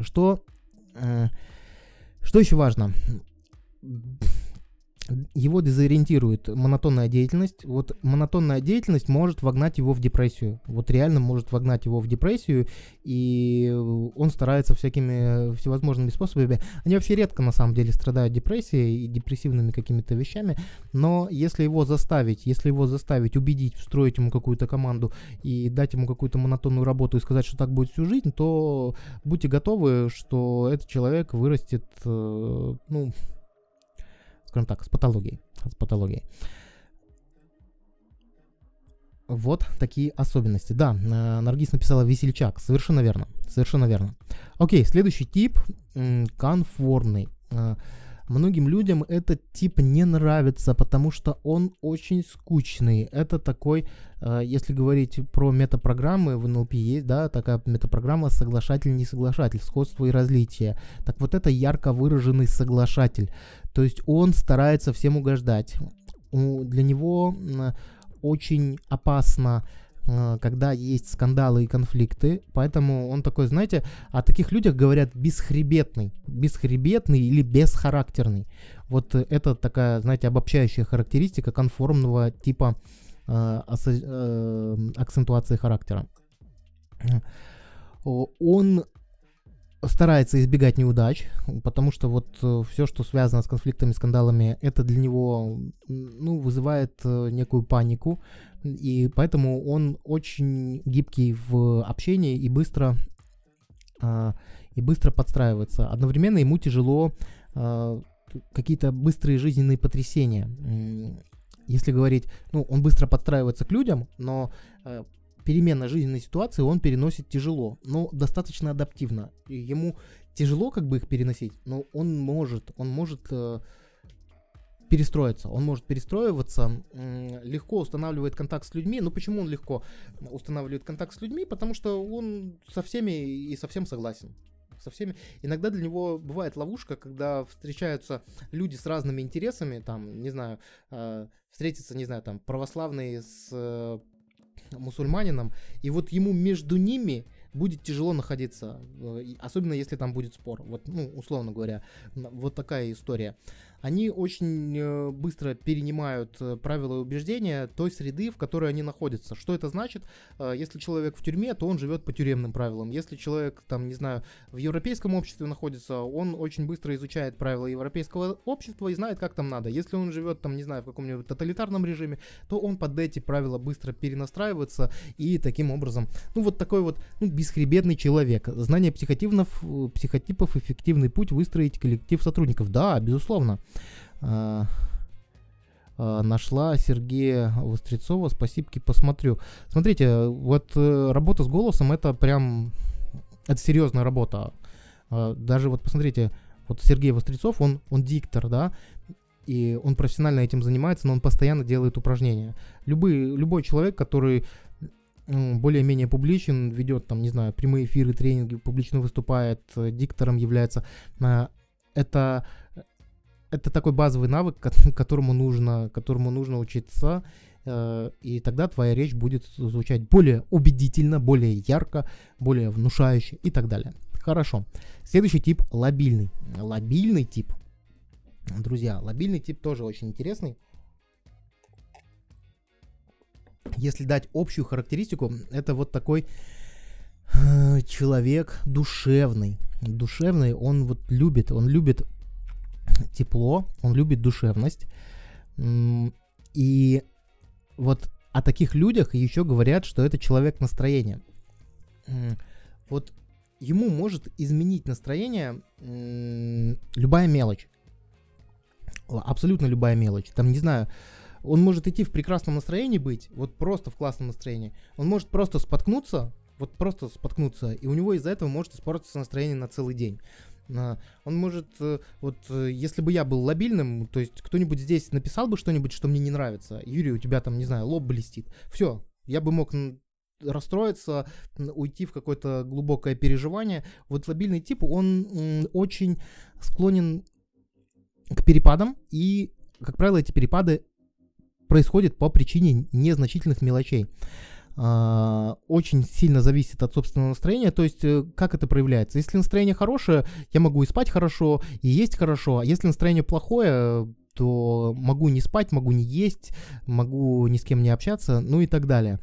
Что э, что еще важно? Его дезориентирует монотонная деятельность. Вот монотонная деятельность может вогнать его в депрессию. Вот реально может вогнать его в депрессию, и он старается всякими всевозможными способами. Они вообще редко на самом деле страдают депрессией и депрессивными какими-то вещами, но если его заставить, если его заставить, убедить, встроить ему какую-то команду и дать ему какую-то монотонную работу и сказать, что так будет всю жизнь, то будьте готовы, что этот человек вырастет, э, ну, скажем так, с патологией. С патологией. Вот такие особенности. Да, э, Наргиз написала весельчак. Совершенно верно. Совершенно верно. Окей, следующий тип конформный. Э, многим людям этот тип не нравится, потому что он очень скучный. Это такой, э, если говорить про метапрограммы, в НЛП есть, да, такая метапрограмма соглашатель-несоглашатель, сходство и различие. Так вот это ярко выраженный соглашатель. То есть он старается всем угождать. Для него очень опасно э, когда есть скандалы и конфликты, поэтому он такой, знаете, о таких людях говорят бесхребетный, бесхребетный или бесхарактерный. Вот это такая, знаете, обобщающая характеристика конформного типа э, э, акцентуации характера. Он старается избегать неудач, потому что вот э, все, что связано с конфликтами, скандалами, это для него ну, вызывает э, некую панику, и поэтому он очень гибкий в общении и быстро а, и быстро подстраивается. Одновременно ему тяжело а, какие-то быстрые жизненные потрясения. Если говорить, ну, он быстро подстраивается к людям, но перемены жизненной ситуации он переносит тяжело, но достаточно адаптивно. Ему тяжело как бы их переносить, но он может, он может э, перестроиться, он может перестроиваться, э, легко устанавливает контакт с людьми. Ну почему он легко устанавливает контакт с людьми? Потому что он со всеми и совсем согласен со всеми. Иногда для него бывает ловушка, когда встречаются люди с разными интересами, там, не знаю, э, встретиться, не знаю, там, православные с э, мусульманином, и вот ему между ними будет тяжело находиться, э, особенно если там будет спор. Вот, ну, условно говоря, вот такая история они очень э, быстро перенимают э, правила и убеждения той среды, в которой они находятся. Что это значит? Э, если человек в тюрьме, то он живет по тюремным правилам. Если человек, там, не знаю, в европейском обществе находится, он очень быстро изучает правила европейского общества и знает, как там надо. Если он живет, там, не знаю, в каком-нибудь тоталитарном режиме, то он под эти правила быстро перенастраивается и таким образом, ну, вот такой вот, ну, бесхребетный человек. Знание психотипов, психотипов, эффективный путь выстроить коллектив сотрудников. Да, безусловно. А, а, нашла Сергея Вострецова. Спасибо, посмотрю. Смотрите, вот э, работа с голосом это прям это серьезная работа. А, даже вот посмотрите, вот Сергей Вострецов, он, он диктор, да, и он профессионально этим занимается, но он постоянно делает упражнения. Любой, любой человек, который более-менее публичен, ведет там, не знаю, прямые эфиры, тренинги, публично выступает, э, диктором является, это это такой базовый навык, которому нужно, которому нужно учиться, э, и тогда твоя речь будет звучать более убедительно, более ярко, более внушающе и так далее. Хорошо. Следующий тип лобильный. Лобильный тип. Друзья, лобильный тип тоже очень интересный. Если дать общую характеристику, это вот такой э, человек душевный. Душевный, он вот любит, он любит тепло, он любит душевность. И вот о таких людях еще говорят, что это человек настроения. Вот ему может изменить настроение любая мелочь. Абсолютно любая мелочь. Там, не знаю, он может идти в прекрасном настроении быть, вот просто в классном настроении. Он может просто споткнуться, вот просто споткнуться, и у него из-за этого может испортиться настроение на целый день. Он может, э, вот э, если бы я был лобильным, то есть кто-нибудь здесь написал бы что-нибудь, что мне не нравится, Юрий, у тебя там, не знаю, лоб блестит, все, я бы мог расстроиться, уйти в какое-то глубокое переживание. Вот лобильный тип, он очень склонен к перепадам, и, как правило, эти перепады происходят по причине незначительных мелочей. А, очень сильно зависит от собственного настроения. То есть, э, как это проявляется? Если настроение хорошее, я могу и спать хорошо, и есть хорошо. А если настроение плохое, то могу не спать, могу не есть, могу ни с кем не общаться, ну и так далее.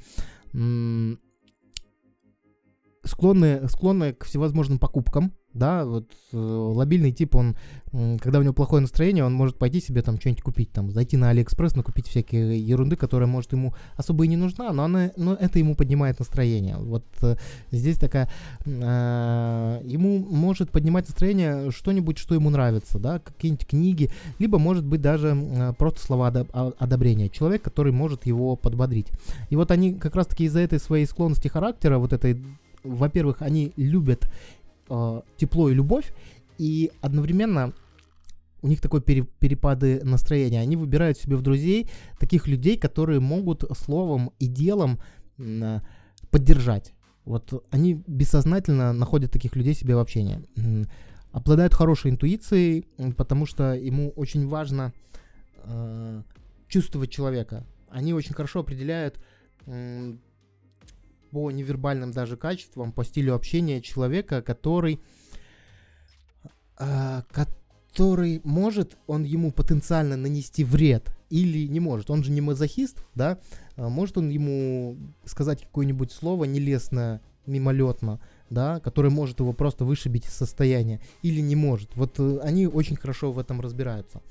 Склонны, склонны к всевозможным покупкам, да, вот э, лабильный тип, он, э, когда у него плохое настроение, он может пойти себе там что-нибудь купить, там, зайти на Алиэкспресс, накупить всякие ерунды, которая, может, ему особо и не нужна, но, она, но это ему поднимает настроение. Вот э, здесь такая, э, ему может поднимать настроение что-нибудь, что ему нравится, да, какие-нибудь книги, либо, может быть, даже э, просто слова одоб- а, одобрения. Человек, который может его подбодрить. И вот они как раз-таки из-за этой своей склонности характера, вот этой во-первых, они любят э, тепло и любовь, и одновременно у них такой пере, перепады настроения. Они выбирают себе в друзей таких людей, которые могут словом и делом э, поддержать. Вот они бессознательно находят таких людей себе в общении. Обладают хорошей интуицией, потому что ему очень важно э, чувствовать человека. Они очень хорошо определяют, по невербальным даже качествам, по стилю общения человека, который, э, который может он ему потенциально нанести вред или не может. Он же не мазохист, да? А может он ему сказать какое-нибудь слово нелестное, мимолетно, да, который может его просто вышибить из состояния, или не может. Вот э, они очень хорошо в этом разбираются.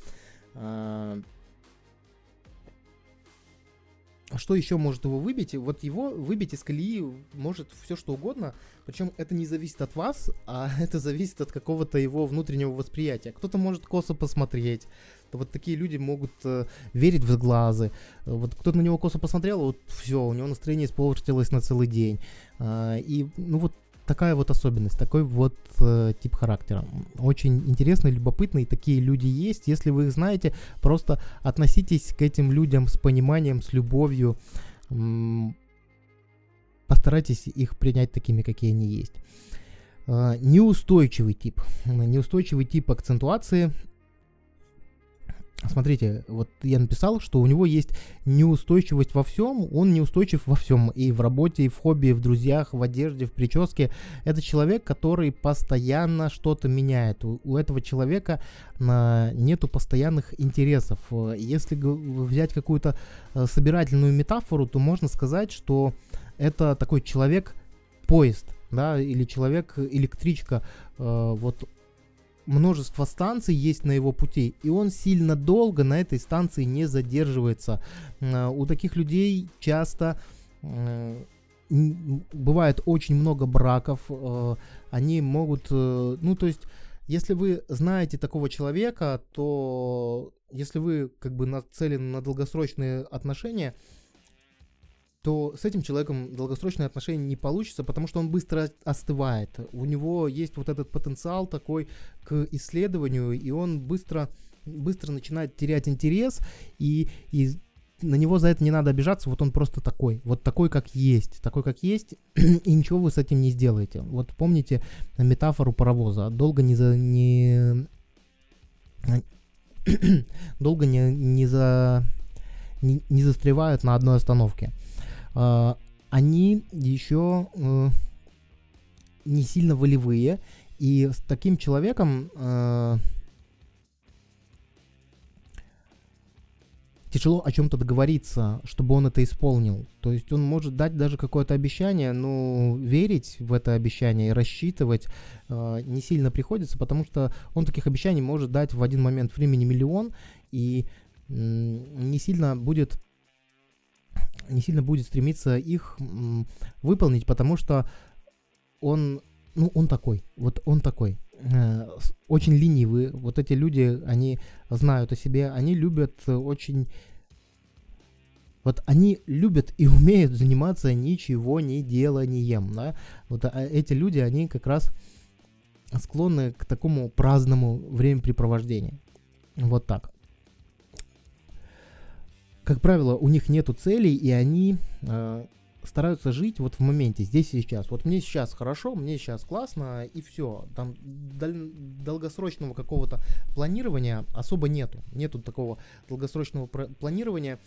А, что еще может его выбить? Вот его выбить из колеи может все что угодно. Причем это не зависит от вас, а это зависит от какого-то его внутреннего восприятия. Кто-то может косо посмотреть. Вот такие люди могут э, верить в глазы. Вот кто-то на него косо посмотрел, вот все, у него настроение испортилось на целый день. Э, и ну вот такая вот особенность, такой вот э, тип характера. Очень интересный, любопытный, такие люди есть. Если вы их знаете, просто относитесь к этим людям с пониманием, с любовью. М- постарайтесь их принять такими, какие они есть. Э, неустойчивый тип. Неустойчивый тип акцентуации Смотрите, вот я написал, что у него есть неустойчивость во всем, он неустойчив во всем, и в работе, и в хобби, и в друзьях, в одежде, в прическе. Это человек, который постоянно что-то меняет. У, у этого человека а, нету постоянных интересов. Если взять какую-то а, собирательную метафору, то можно сказать, что это такой человек-поезд, да, или человек-электричка. А, вот множество станций есть на его пути, и он сильно долго на этой станции не задерживается. Э, у таких людей часто э, бывает очень много браков, э, они могут, ну то есть, если вы знаете такого человека, то если вы как бы нацелены на долгосрочные отношения, то с этим человеком долгосрочные отношения не получится, потому что он быстро остывает. У него есть вот этот потенциал такой к исследованию, и он быстро, быстро начинает терять интерес, и, и на него за это не надо обижаться, вот он просто такой, вот такой, как есть, такой, как есть, и ничего вы с этим не сделаете. Вот помните метафору паровоза, долго не за... Не, долго не, не за... Не, не застревают на одной остановке. А, они еще э, не сильно волевые, и с таким человеком э, тяжело о чем-то договориться, чтобы он это исполнил. То есть он может дать даже какое-то обещание, но верить в это обещание и рассчитывать э, не сильно приходится, потому что он таких обещаний может дать в один момент времени миллион и э, не сильно будет не сильно будет стремиться их выполнить, потому что он, ну, он такой, вот он такой, э, очень ленивый. Вот эти люди, они знают о себе, они любят очень вот они любят и умеют заниматься ничего не деланием, да. Вот а эти люди, они как раз склонны к такому праздному времяпрепровождению. Вот так как правило, у них нету целей, и они э, стараются жить вот в моменте, здесь и сейчас. Вот мне сейчас хорошо, мне сейчас классно, и все. Там дол- долгосрочного какого-то планирования особо нету. Нету такого долгосрочного планирования.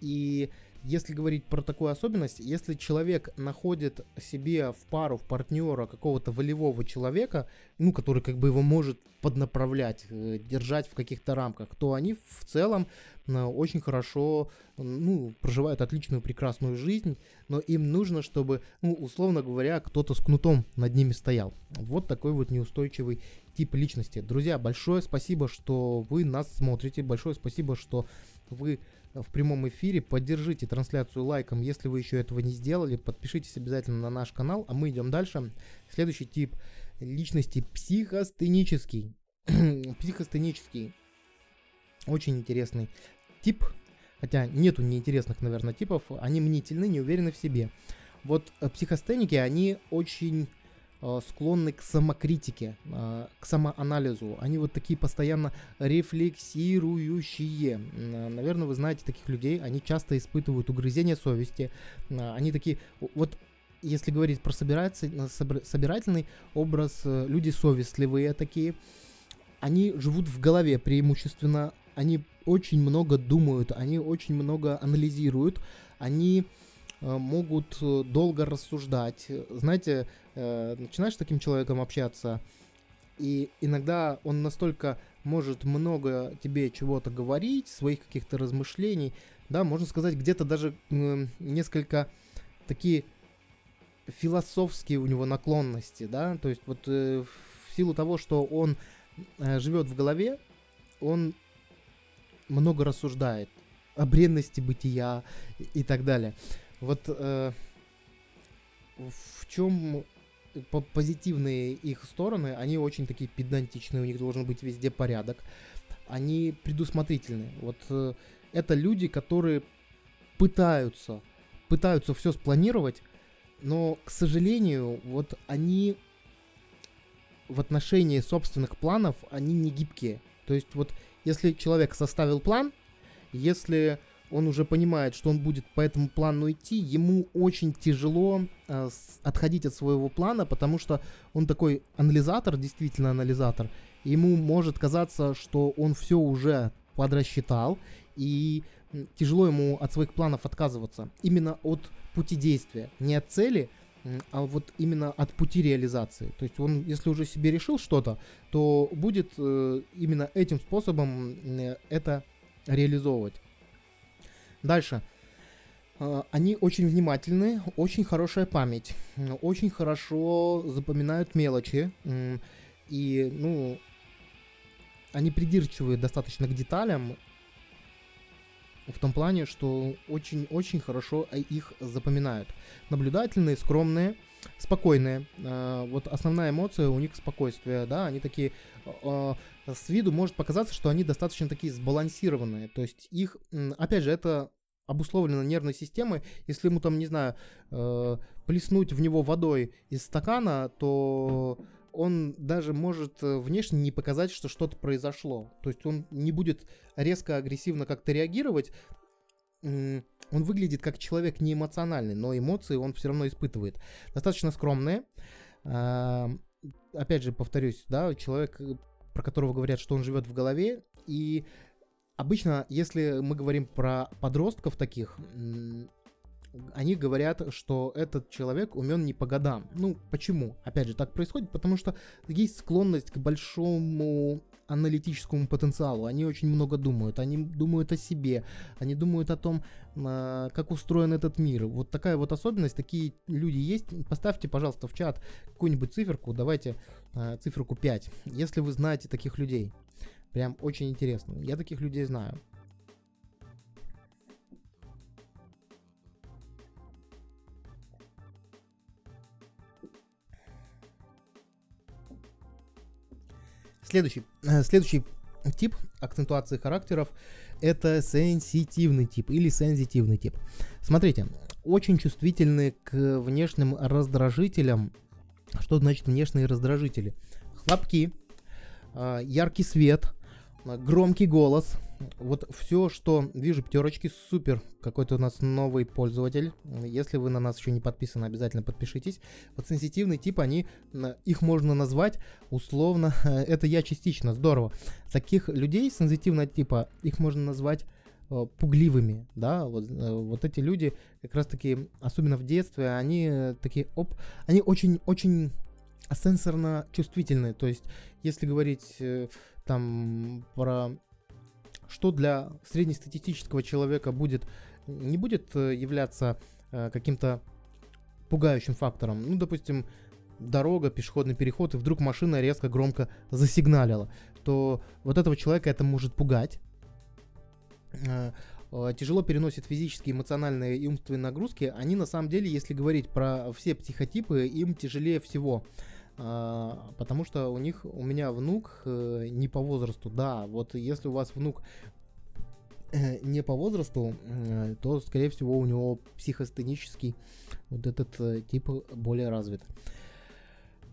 И если говорить про такую особенность, если человек находит себе в пару, в партнера какого-то волевого человека, ну, который как бы его может поднаправлять, э, держать в каких-то рамках, то они в целом э, очень хорошо, ну, проживают отличную, прекрасную жизнь, но им нужно, чтобы, ну, условно говоря, кто-то с кнутом над ними стоял. Вот такой вот неустойчивый тип личности. Друзья, большое спасибо, что вы нас смотрите, большое спасибо, что вы в прямом эфире. Поддержите трансляцию лайком, если вы еще этого не сделали. Подпишитесь обязательно на наш канал, а мы идем дальше. Следующий тип личности психостенический. психостенический. Очень интересный тип. Хотя нету неинтересных, наверное, типов. Они мнительны, не уверены в себе. Вот э, психостеники, они очень склонны к самокритике, э, к самоанализу. Они вот такие постоянно рефлексирующие. Э, наверное, вы знаете таких людей, они часто испытывают угрызение совести. Они такие, вот если говорить про собирательный образ, люди совестливые такие. Они живут в голове преимущественно, они очень много думают, они очень много анализируют, они могут долго рассуждать. Знаете, начинаешь с таким человеком общаться, и иногда он настолько может много тебе чего-то говорить, своих каких-то размышлений, да, можно сказать, где-то даже э, несколько такие философские у него наклонности, да, то есть вот э, в силу того, что он э, живет в голове, он много рассуждает о бренности бытия и так далее. Вот э, в чем по позитивные их стороны, они очень такие педантичные, у них должен быть везде порядок. Они предусмотрительны. Вот э, это люди, которые пытаются, пытаются все спланировать, но, к сожалению, вот они в отношении собственных планов, они не гибкие. То есть вот если человек составил план, если он уже понимает, что он будет по этому плану идти, ему очень тяжело э, отходить от своего плана, потому что он такой анализатор, действительно анализатор. Ему может казаться, что он все уже подрасчитал, и тяжело ему от своих планов отказываться. Именно от пути действия, не от цели, а вот именно от пути реализации. То есть он, если уже себе решил что-то, то будет э, именно этим способом э, это реализовывать. Дальше. Э, они очень внимательны, очень хорошая память, очень хорошо запоминают мелочи. И, ну, они придирчивые достаточно к деталям, в том плане, что очень-очень хорошо их запоминают. Наблюдательные, скромные, спокойные. А, вот основная эмоция у них спокойствие, да, они такие а, с виду может показаться, что они достаточно такие сбалансированные. То есть их, опять же, это обусловлено нервной системой. Если ему там, не знаю, э, плеснуть в него водой из стакана, то он даже может э, внешне не показать, что что-то произошло. То есть он не будет резко агрессивно как-то реагировать. Он выглядит как человек не эмоциональный, но эмоции он все равно испытывает. Достаточно скромные. Опять же, повторюсь, да, человек, э, про которого говорят, что он живет в голове. И обычно, если мы говорим про подростков таких, они говорят, что этот человек умен не по годам. Ну, почему? Опять же, так происходит, потому что есть склонность к большому аналитическому потенциалу. Они очень много думают. Они думают о себе. Они думают о том, а, как устроен этот мир. Вот такая вот особенность. Такие люди есть. Поставьте, пожалуйста, в чат какую-нибудь циферку. Давайте а, циферку 5. Если вы знаете таких людей. Прям очень интересно. Я таких людей знаю. Следующий, э, следующий тип акцентуации характеров это сенситивный тип или сензитивный тип. Смотрите, очень чувствительны к внешним раздражителям. Что значит внешние раздражители? Хлопки, э, яркий свет, громкий голос. Вот все, что вижу, пятерочки, супер. Какой-то у нас новый пользователь. Если вы на нас еще не подписаны, обязательно подпишитесь. Вот сенситивный тип, они, их можно назвать условно, это я частично, здорово. Таких людей сенситивного типа, их можно назвать э, пугливыми, да, вот, э, вот эти люди как раз таки, особенно в детстве, они такие, оп, они очень-очень сенсорно чувствительные, то есть, если говорить э, там про что для среднестатистического человека будет, не будет э, являться э, каким-то пугающим фактором. Ну, допустим, дорога, пешеходный переход, и вдруг машина резко громко засигналила, то вот этого человека это может пугать. Э, тяжело переносит физические, эмоциональные и умственные нагрузки. Они на самом деле, если говорить про все психотипы, им тяжелее всего. А, потому что у них, у меня внук э, не по возрасту, да, вот если у вас внук э, не по возрасту, э, то, скорее всего, у него психостенический вот этот тип более развит.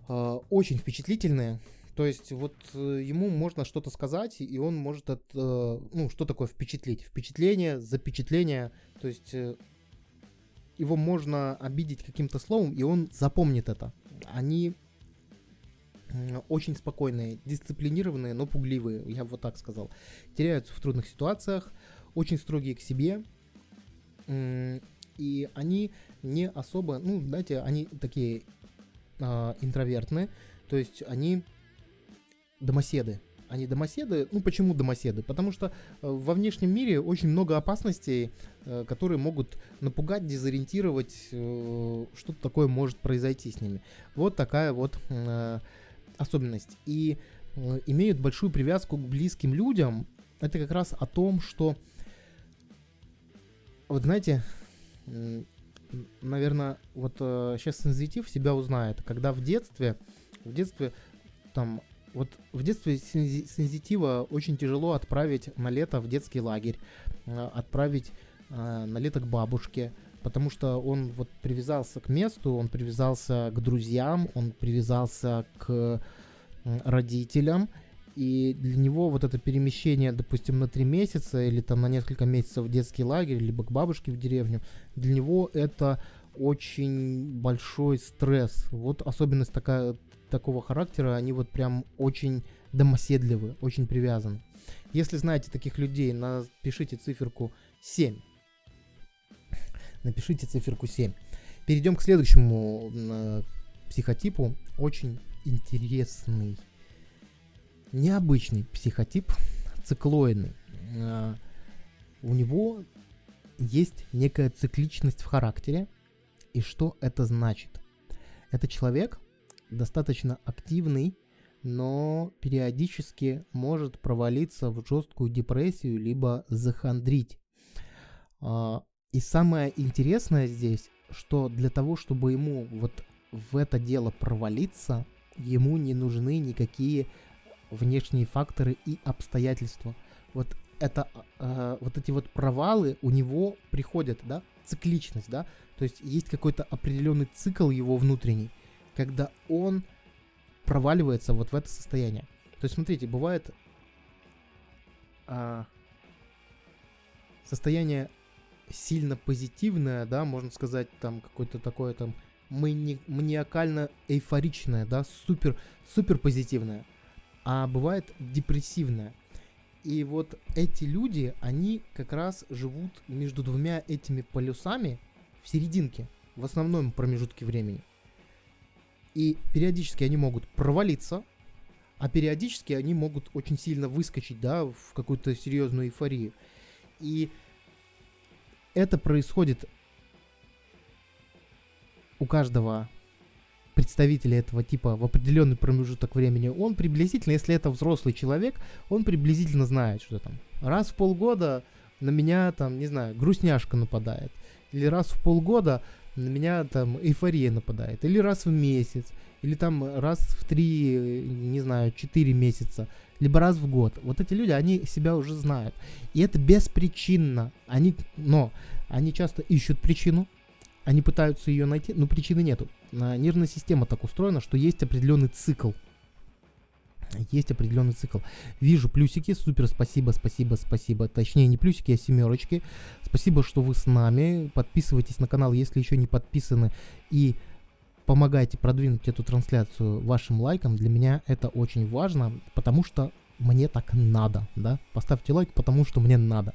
А, очень впечатлительные, то есть вот ему можно что-то сказать, и он может от, ну, что такое впечатлить? Впечатление, запечатление, то есть его можно обидеть каким-то словом, и он запомнит это. Они очень спокойные, дисциплинированные, но пугливые, я вот так сказал. Теряются в трудных ситуациях, очень строгие к себе. И они не особо, ну, знаете, они такие э, интровертные, то есть они домоседы. Они домоседы. Ну, почему домоседы? Потому что э, во внешнем мире очень много опасностей, э, которые могут напугать, дезориентировать, э, что-то такое может произойти с ними. Вот такая вот э, особенность. И э, имеют большую привязку к близким людям. Это как раз о том, что вот знаете, наверное, вот э, сейчас сензитив себя узнает, когда в детстве, в детстве там, вот в детстве сензитива очень тяжело отправить на лето в детский лагерь, э, отправить э, на лето к бабушке, потому что он вот привязался к месту, он привязался к друзьям, он привязался к родителям, и для него вот это перемещение, допустим, на три месяца или там на несколько месяцев в детский лагерь, либо к бабушке в деревню, для него это очень большой стресс. Вот особенность такая, такого характера, они вот прям очень домоседливы, очень привязаны. Если знаете таких людей, напишите циферку 7. Напишите циферку 7. Перейдем к следующему э, психотипу. Очень интересный необычный психотип, циклоидный. А, у него есть некая цикличность в характере. И что это значит? Это человек достаточно активный, но периодически может провалиться в жесткую депрессию, либо захандрить. А, и самое интересное здесь, что для того, чтобы ему вот в это дело провалиться, ему не нужны никакие внешние факторы и обстоятельства. Вот это, э, вот эти вот провалы у него приходят, да, цикличность, да, то есть есть какой-то определенный цикл его внутренний, когда он проваливается вот в это состояние. То есть смотрите, бывает э, состояние сильно позитивное, да, можно сказать, там какое-то такое там мани- маниакально эйфоричное, да, супер, супер позитивное а бывает депрессивная. И вот эти люди, они как раз живут между двумя этими полюсами в серединке, в основном промежутке времени. И периодически они могут провалиться, а периодически они могут очень сильно выскочить, да, в какую-то серьезную эйфорию. И это происходит у каждого представителя этого типа в определенный промежуток времени, он приблизительно, если это взрослый человек, он приблизительно знает, что там раз в полгода на меня там, не знаю, грустняшка нападает. Или раз в полгода на меня там эйфория нападает. Или раз в месяц. Или там раз в три, не знаю, четыре месяца. Либо раз в год. Вот эти люди, они себя уже знают. И это беспричинно. Они, но они часто ищут причину, они пытаются ее найти, но причины нету. Нервная система так устроена, что есть определенный цикл. Есть определенный цикл. Вижу плюсики, супер, спасибо, спасибо, спасибо. Точнее, не плюсики, а семерочки. Спасибо, что вы с нами. Подписывайтесь на канал, если еще не подписаны. И помогайте продвинуть эту трансляцию вашим лайком. Для меня это очень важно, потому что мне так надо, да. Поставьте лайк, потому что мне надо.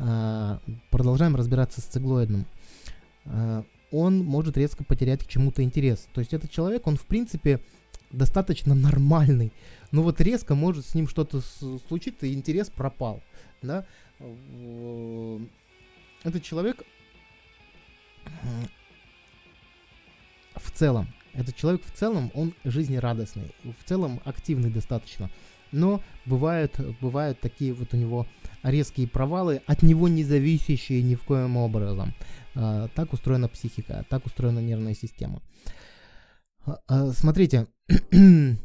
А, продолжаем разбираться с циглоидным. Э, он может резко потерять к чему-то интерес. То есть этот человек, он в принципе достаточно нормальный, но вот резко может с ним что-то случиться, и интерес пропал, да. Этот человек в целом, этот человек в целом, он жизнерадостный, в целом активный достаточно, но бывают, бывают такие вот у него резкие провалы, от него не зависящие ни в коем образом. А, так устроена психика, так устроена нервная система. А, а, смотрите,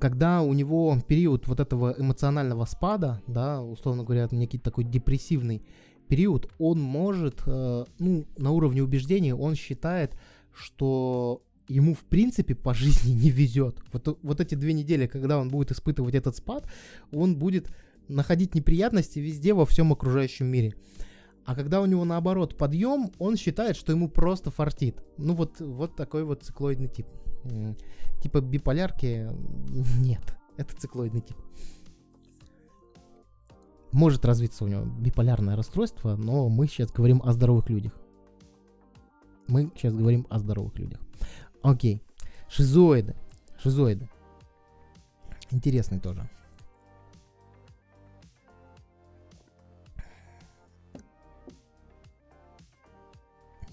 когда у него период вот этого эмоционального спада, да, условно говоря, некий такой депрессивный период, он может, ну, на уровне убеждений, он считает, что ему в принципе по жизни не везет. Вот, вот эти две недели, когда он будет испытывать этот спад, он будет находить неприятности везде во всем окружающем мире. А когда у него наоборот подъем, он считает, что ему просто фартит. Ну вот, вот такой вот циклоидный тип. Типа биполярки нет. Это циклоидный тип. Может развиться у него биполярное расстройство, но мы сейчас говорим о здоровых людях. Мы сейчас говорим о здоровых людях. Окей. Шизоиды. Шизоиды. Интересный тоже.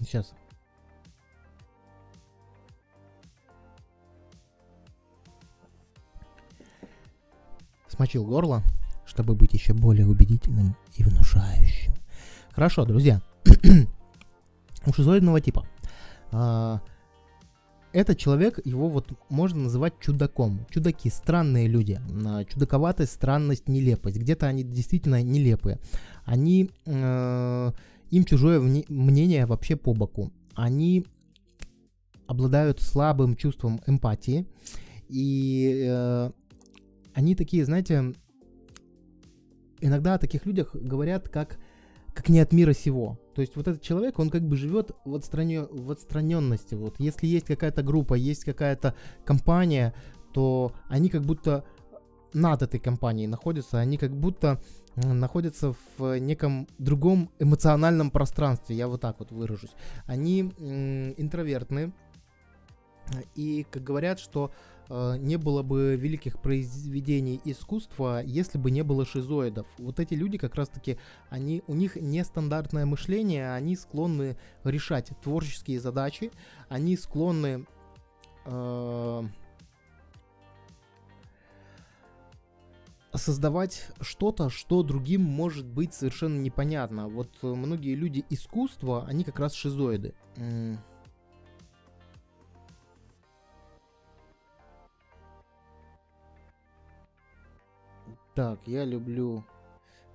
Сейчас. Смочил горло, чтобы быть еще более убедительным и внушающим. Хорошо, друзья. У шизоидного типа. А, этот человек, его вот можно называть чудаком. Чудаки, странные люди. А, чудаковатость, странность, нелепость. Где-то они действительно нелепые. Они... Э, им чужое мнение вообще по боку. Они обладают слабым чувством эмпатии. И э, они такие, знаете, иногда о таких людях говорят как, как не от мира сего. То есть вот этот человек, он как бы живет в, отстранё, в отстраненности. Вот если есть какая-то группа, есть какая-то компания, то они как будто над этой компанией находятся, они как будто находятся в неком другом эмоциональном пространстве, я вот так вот выражусь. Они интровертны, и как говорят, что не было бы великих произведений искусства, если бы не было шизоидов. Вот эти люди как раз-таки, они, у них нестандартное мышление, они склонны решать творческие задачи, они склонны э, создавать что-то, что другим может быть совершенно непонятно. Вот многие люди искусства, они как раз шизоиды. Так, я люблю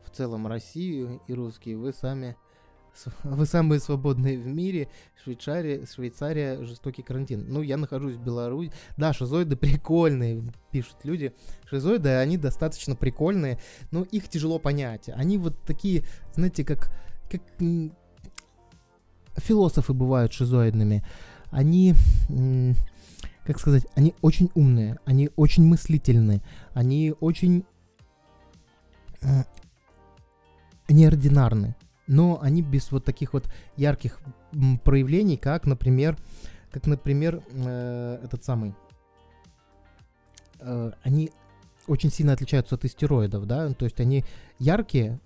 в целом Россию и русские. Вы сами вы самые свободные в мире. Швейцария, Швейцария, жестокий карантин. Ну, я нахожусь в Беларуси. Да, шизоиды прикольные, пишут люди. Шизоиды, они достаточно прикольные, но их тяжело понять. Они вот такие, знаете, как, как философы бывают шизоидными. Они, как сказать, они очень умные, они очень мыслительные, они очень неординарны, но они без вот таких вот ярких проявлений, как, например, как, например, э, этот самый, э, они очень сильно отличаются от истероидов, да, то есть они яркие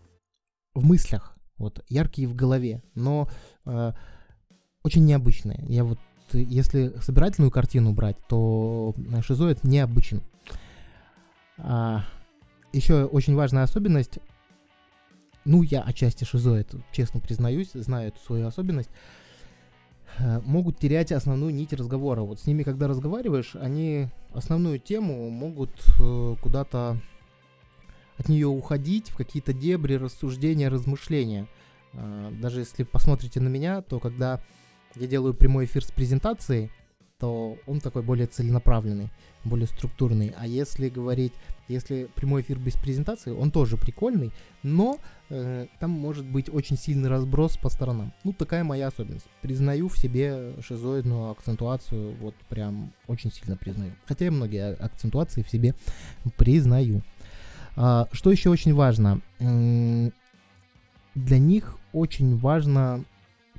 в мыслях, вот, яркие в голове, но э, очень необычные. Я вот, если собирательную картину брать, то шизоид необычен. А, еще очень важная особенность, ну, я отчасти шизоид, честно признаюсь, знаю эту свою особенность, э, могут терять основную нить разговора. Вот с ними, когда разговариваешь, они основную тему могут э, куда-то от нее уходить в какие-то дебри, рассуждения, размышления. Э, даже если посмотрите на меня, то когда я делаю прямой эфир с презентацией, то он такой более целенаправленный, более структурный. А если говорить, если прямой эфир без презентации, он тоже прикольный, но э, там может быть очень сильный разброс по сторонам. Ну, такая моя особенность. Признаю в себе шизоидную акцентуацию, вот прям очень сильно признаю. Хотя я многие акцентуации в себе признаю. А, что еще очень важно? Для них очень важно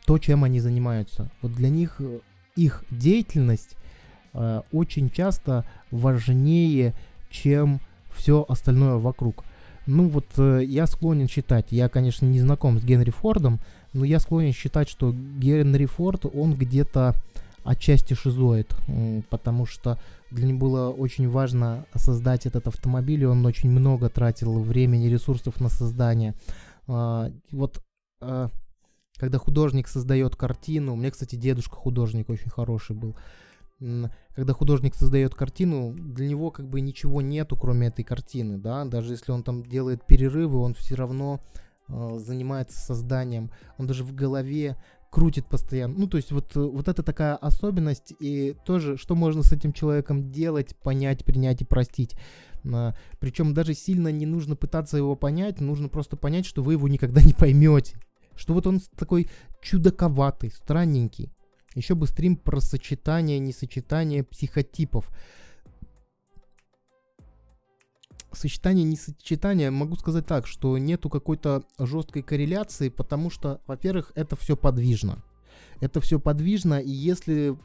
то, чем они занимаются. Вот для них э, их деятельность э, очень часто важнее, чем все остальное вокруг. Ну вот э, я склонен считать, я, конечно, не знаком с Генри Фордом, но я склонен считать, что Генри Форд, он где-то отчасти шизоид, потому что для него было очень важно создать этот автомобиль, и он очень много тратил времени, ресурсов на создание. А, вот а, когда художник создает картину, у меня, кстати, дедушка художник очень хороший был, когда художник создает картину, для него как бы ничего нету, кроме этой картины, да, даже если он там делает перерывы, он все равно э, занимается созданием, он даже в голове крутит постоянно. Ну, то есть вот, вот это такая особенность, и тоже, что можно с этим человеком делать, понять, принять и простить. А, причем даже сильно не нужно пытаться его понять, нужно просто понять, что вы его никогда не поймете что вот он такой чудаковатый, странненький. Еще бы стрим про сочетание, несочетание психотипов. Сочетание, несочетание, могу сказать так, что нету какой-то жесткой корреляции, потому что, во-первых, это все подвижно. Это все подвижно, и если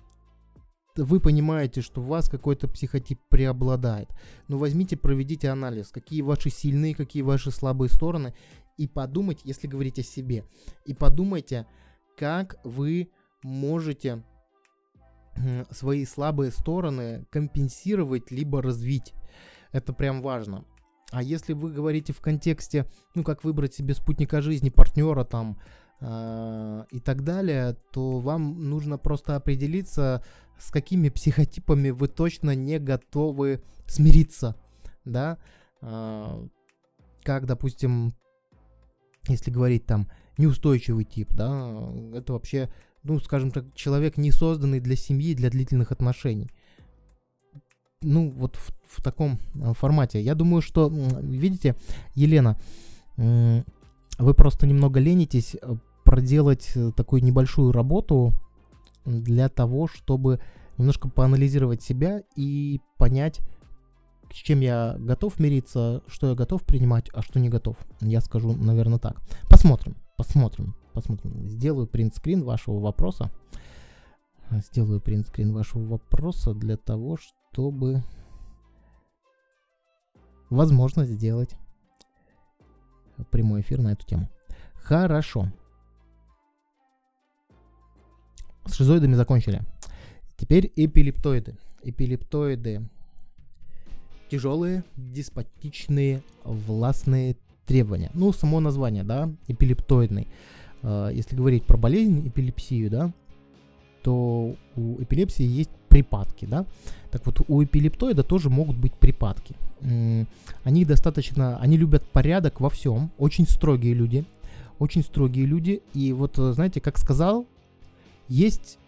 вы понимаете, что у вас какой-то психотип преобладает, ну возьмите, проведите анализ, какие ваши сильные, какие ваши слабые стороны, и подумайте, если говорить о себе, и подумайте, как вы можете свои слабые стороны компенсировать либо развить. Это прям важно. А если вы говорите в контексте, ну, как выбрать себе спутника жизни, партнера там э, и так далее, то вам нужно просто определиться, с какими психотипами вы точно не готовы смириться, да, э, как, допустим, если говорить там неустойчивый тип, да, это вообще ну, скажем так, человек не созданный для семьи, для длительных отношений. Ну, вот в, в таком э, формате. Я думаю, что, видите, Елена, вы просто немного ленитесь э, проделать э, такую небольшую работу для того, чтобы немножко поанализировать себя и понять, с чем я готов мириться, что я готов принимать, а что не готов. Я скажу, наверное, так. Посмотрим, посмотрим посмотрим. Сделаю принтскрин вашего вопроса. Сделаю принтскрин вашего вопроса для того, чтобы возможно сделать прямой эфир на эту тему. Хорошо. С шизоидами закончили. Теперь эпилептоиды. Эпилептоиды тяжелые, деспотичные, властные требования. Ну, само название, да, эпилептоидный. А, если говорить про болезнь, эпилепсию, да, то у эпилепсии есть припадки, да. Так вот, у эпилептоида тоже могут быть припадки. Они достаточно, они любят порядок во всем, очень строгие люди, очень строгие люди. И вот, знаете, как сказал, есть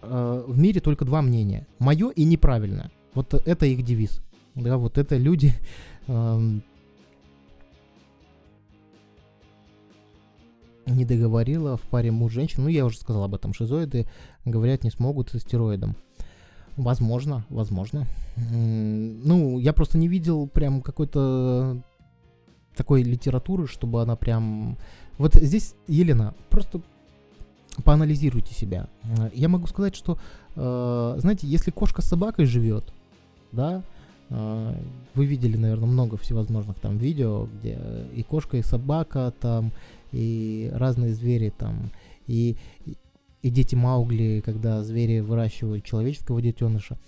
э, в мире только два мнения, мое и неправильное. Вот это их девиз. Да, вот это люди, не договорила в паре муж-женщин. Ну, я уже сказал об этом. Шизоиды говорят не смогут со стероидом. Возможно, возможно. Ну, я просто не видел прям какой-то такой литературы, чтобы она прям... Вот здесь, Елена, просто поанализируйте себя. Я могу сказать, что, э, знаете, если кошка с собакой живет, да, вы видели, наверное, много всевозможных там видео, где и кошка, и собака там, и разные звери там, и, и дети Маугли, когда звери выращивают человеческого детеныша.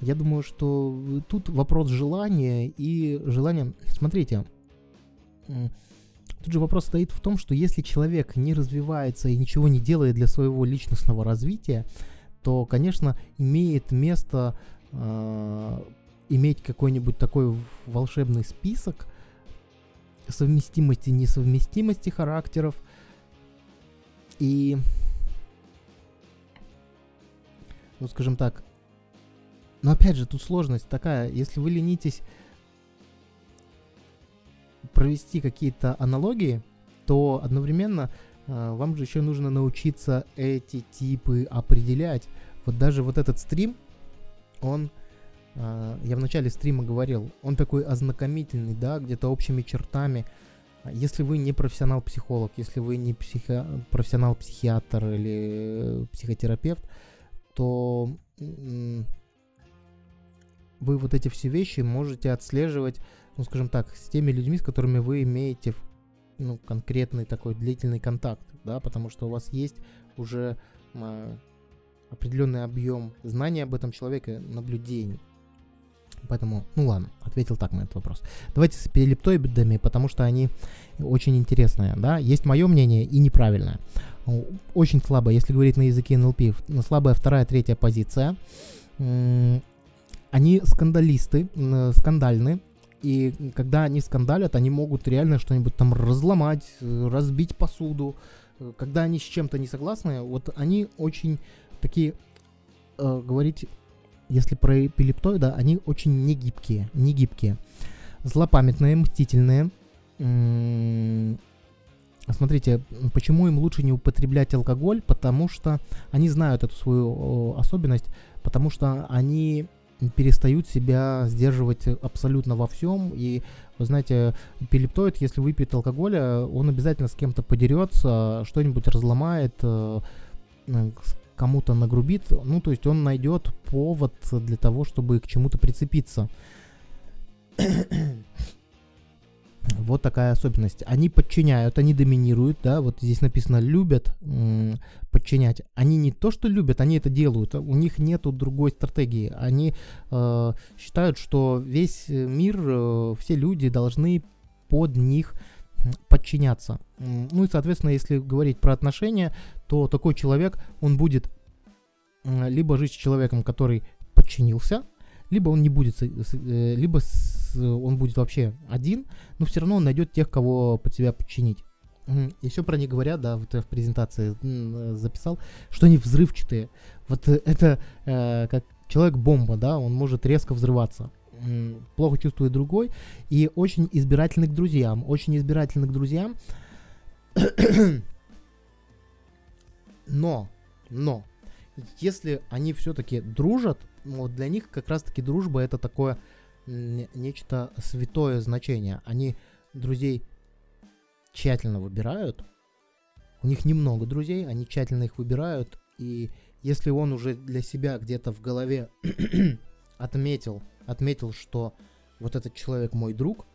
Я думаю, что тут вопрос желания и желания... Смотрите, тут же вопрос стоит в том, что если человек не развивается и ничего не делает для своего личностного развития, то, конечно, имеет место э, иметь какой-нибудь такой волшебный список, совместимости несовместимости характеров. И, ну скажем так, но опять же, тут сложность такая, если вы ленитесь провести какие-то аналогии, то одновременно э, вам же еще нужно научиться эти типы определять. Вот даже вот этот стрим, он я в начале стрима говорил, он такой ознакомительный, да, где-то общими чертами. Если вы не профессионал-психолог, если вы не психо- профессионал-психиатр или психотерапевт, то вы вот эти все вещи можете отслеживать, ну, скажем так, с теми людьми, с которыми вы имеете ну, конкретный такой длительный контакт, да, потому что у вас есть уже э, определенный объем знаний об этом человеке, наблюдений. Поэтому, ну ладно, ответил так на этот вопрос. Давайте с эпилептоидами, потому что они очень интересные, да. Есть мое мнение и неправильное. Очень слабо, если говорить на языке НЛП, слабая вторая, третья позиция. Они скандалисты, скандальны, и когда они скандалят, они могут реально что-нибудь там разломать, разбить посуду. Когда они с чем-то не согласны, вот они очень такие, э, говорить если про эпилептоида, они очень негибкие, негибкие. Злопамятные, мстительные. Смотрите, почему им лучше не употреблять алкоголь? Потому что они знают эту свою особенность, потому что они перестают себя сдерживать абсолютно во всем. И, вы знаете, эпилептоид, если выпьет алкоголя, он обязательно с кем-то подерется, что-нибудь разломает, э, кому-то нагрубит, ну, то есть он найдет повод для того, чтобы к чему-то прицепиться. Вот такая особенность. Они подчиняют, они доминируют, да, вот здесь написано любят подчинять. Они не то, что любят, они это делают. У них нету другой стратегии. Они э, считают, что весь мир, э, все люди должны под них подчиняться. Ну и, соответственно, если говорить про отношения, то такой человек, он будет либо жить с человеком, который подчинился, либо он не будет, э, либо он будет вообще один, но все равно он найдет тех, кого под себя подчинить. Еще про них говорят, да, вот я в презентации записал, что они взрывчатые. Вот это э, как человек-бомба, да, он может резко взрываться. Плохо чувствует другой и очень избирательный к друзьям. Очень избирательный к друзьям. Но, но, если они все-таки дружат, вот для них как раз-таки дружба это такое нечто святое значение. Они друзей тщательно выбирают. У них немного друзей, они тщательно их выбирают. И если он уже для себя где-то в голове отметил, отметил, что вот этот человек мой друг,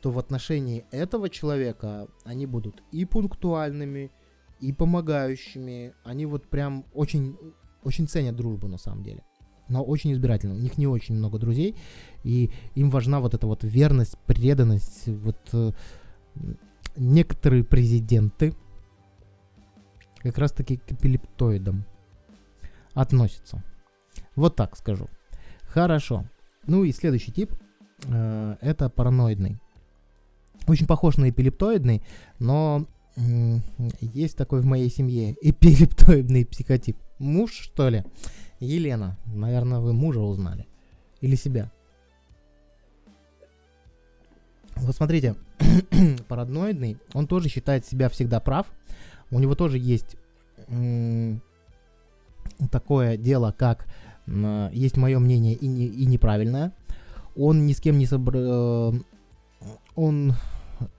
то в отношении этого человека они будут и пунктуальными, и помогающими. Они вот прям очень, очень ценят дружбу на самом деле но очень избирательно. У них не очень много друзей, и им важна вот эта вот верность, преданность. Вот э, некоторые президенты как раз-таки к эпилептоидам относятся. Вот так скажу. Хорошо. Ну и следующий тип э, это параноидный. Очень похож на эпилептоидный, но есть такой в моей семье эпилептоидный психотип. Муж, что ли? Елена, наверное, вы мужа узнали. Или себя. Вот смотрите, парадноидный, он тоже считает себя всегда прав. У него тоже есть такое дело, как есть мое мнение и, не, и неправильное. Он ни с кем не собр... Э, он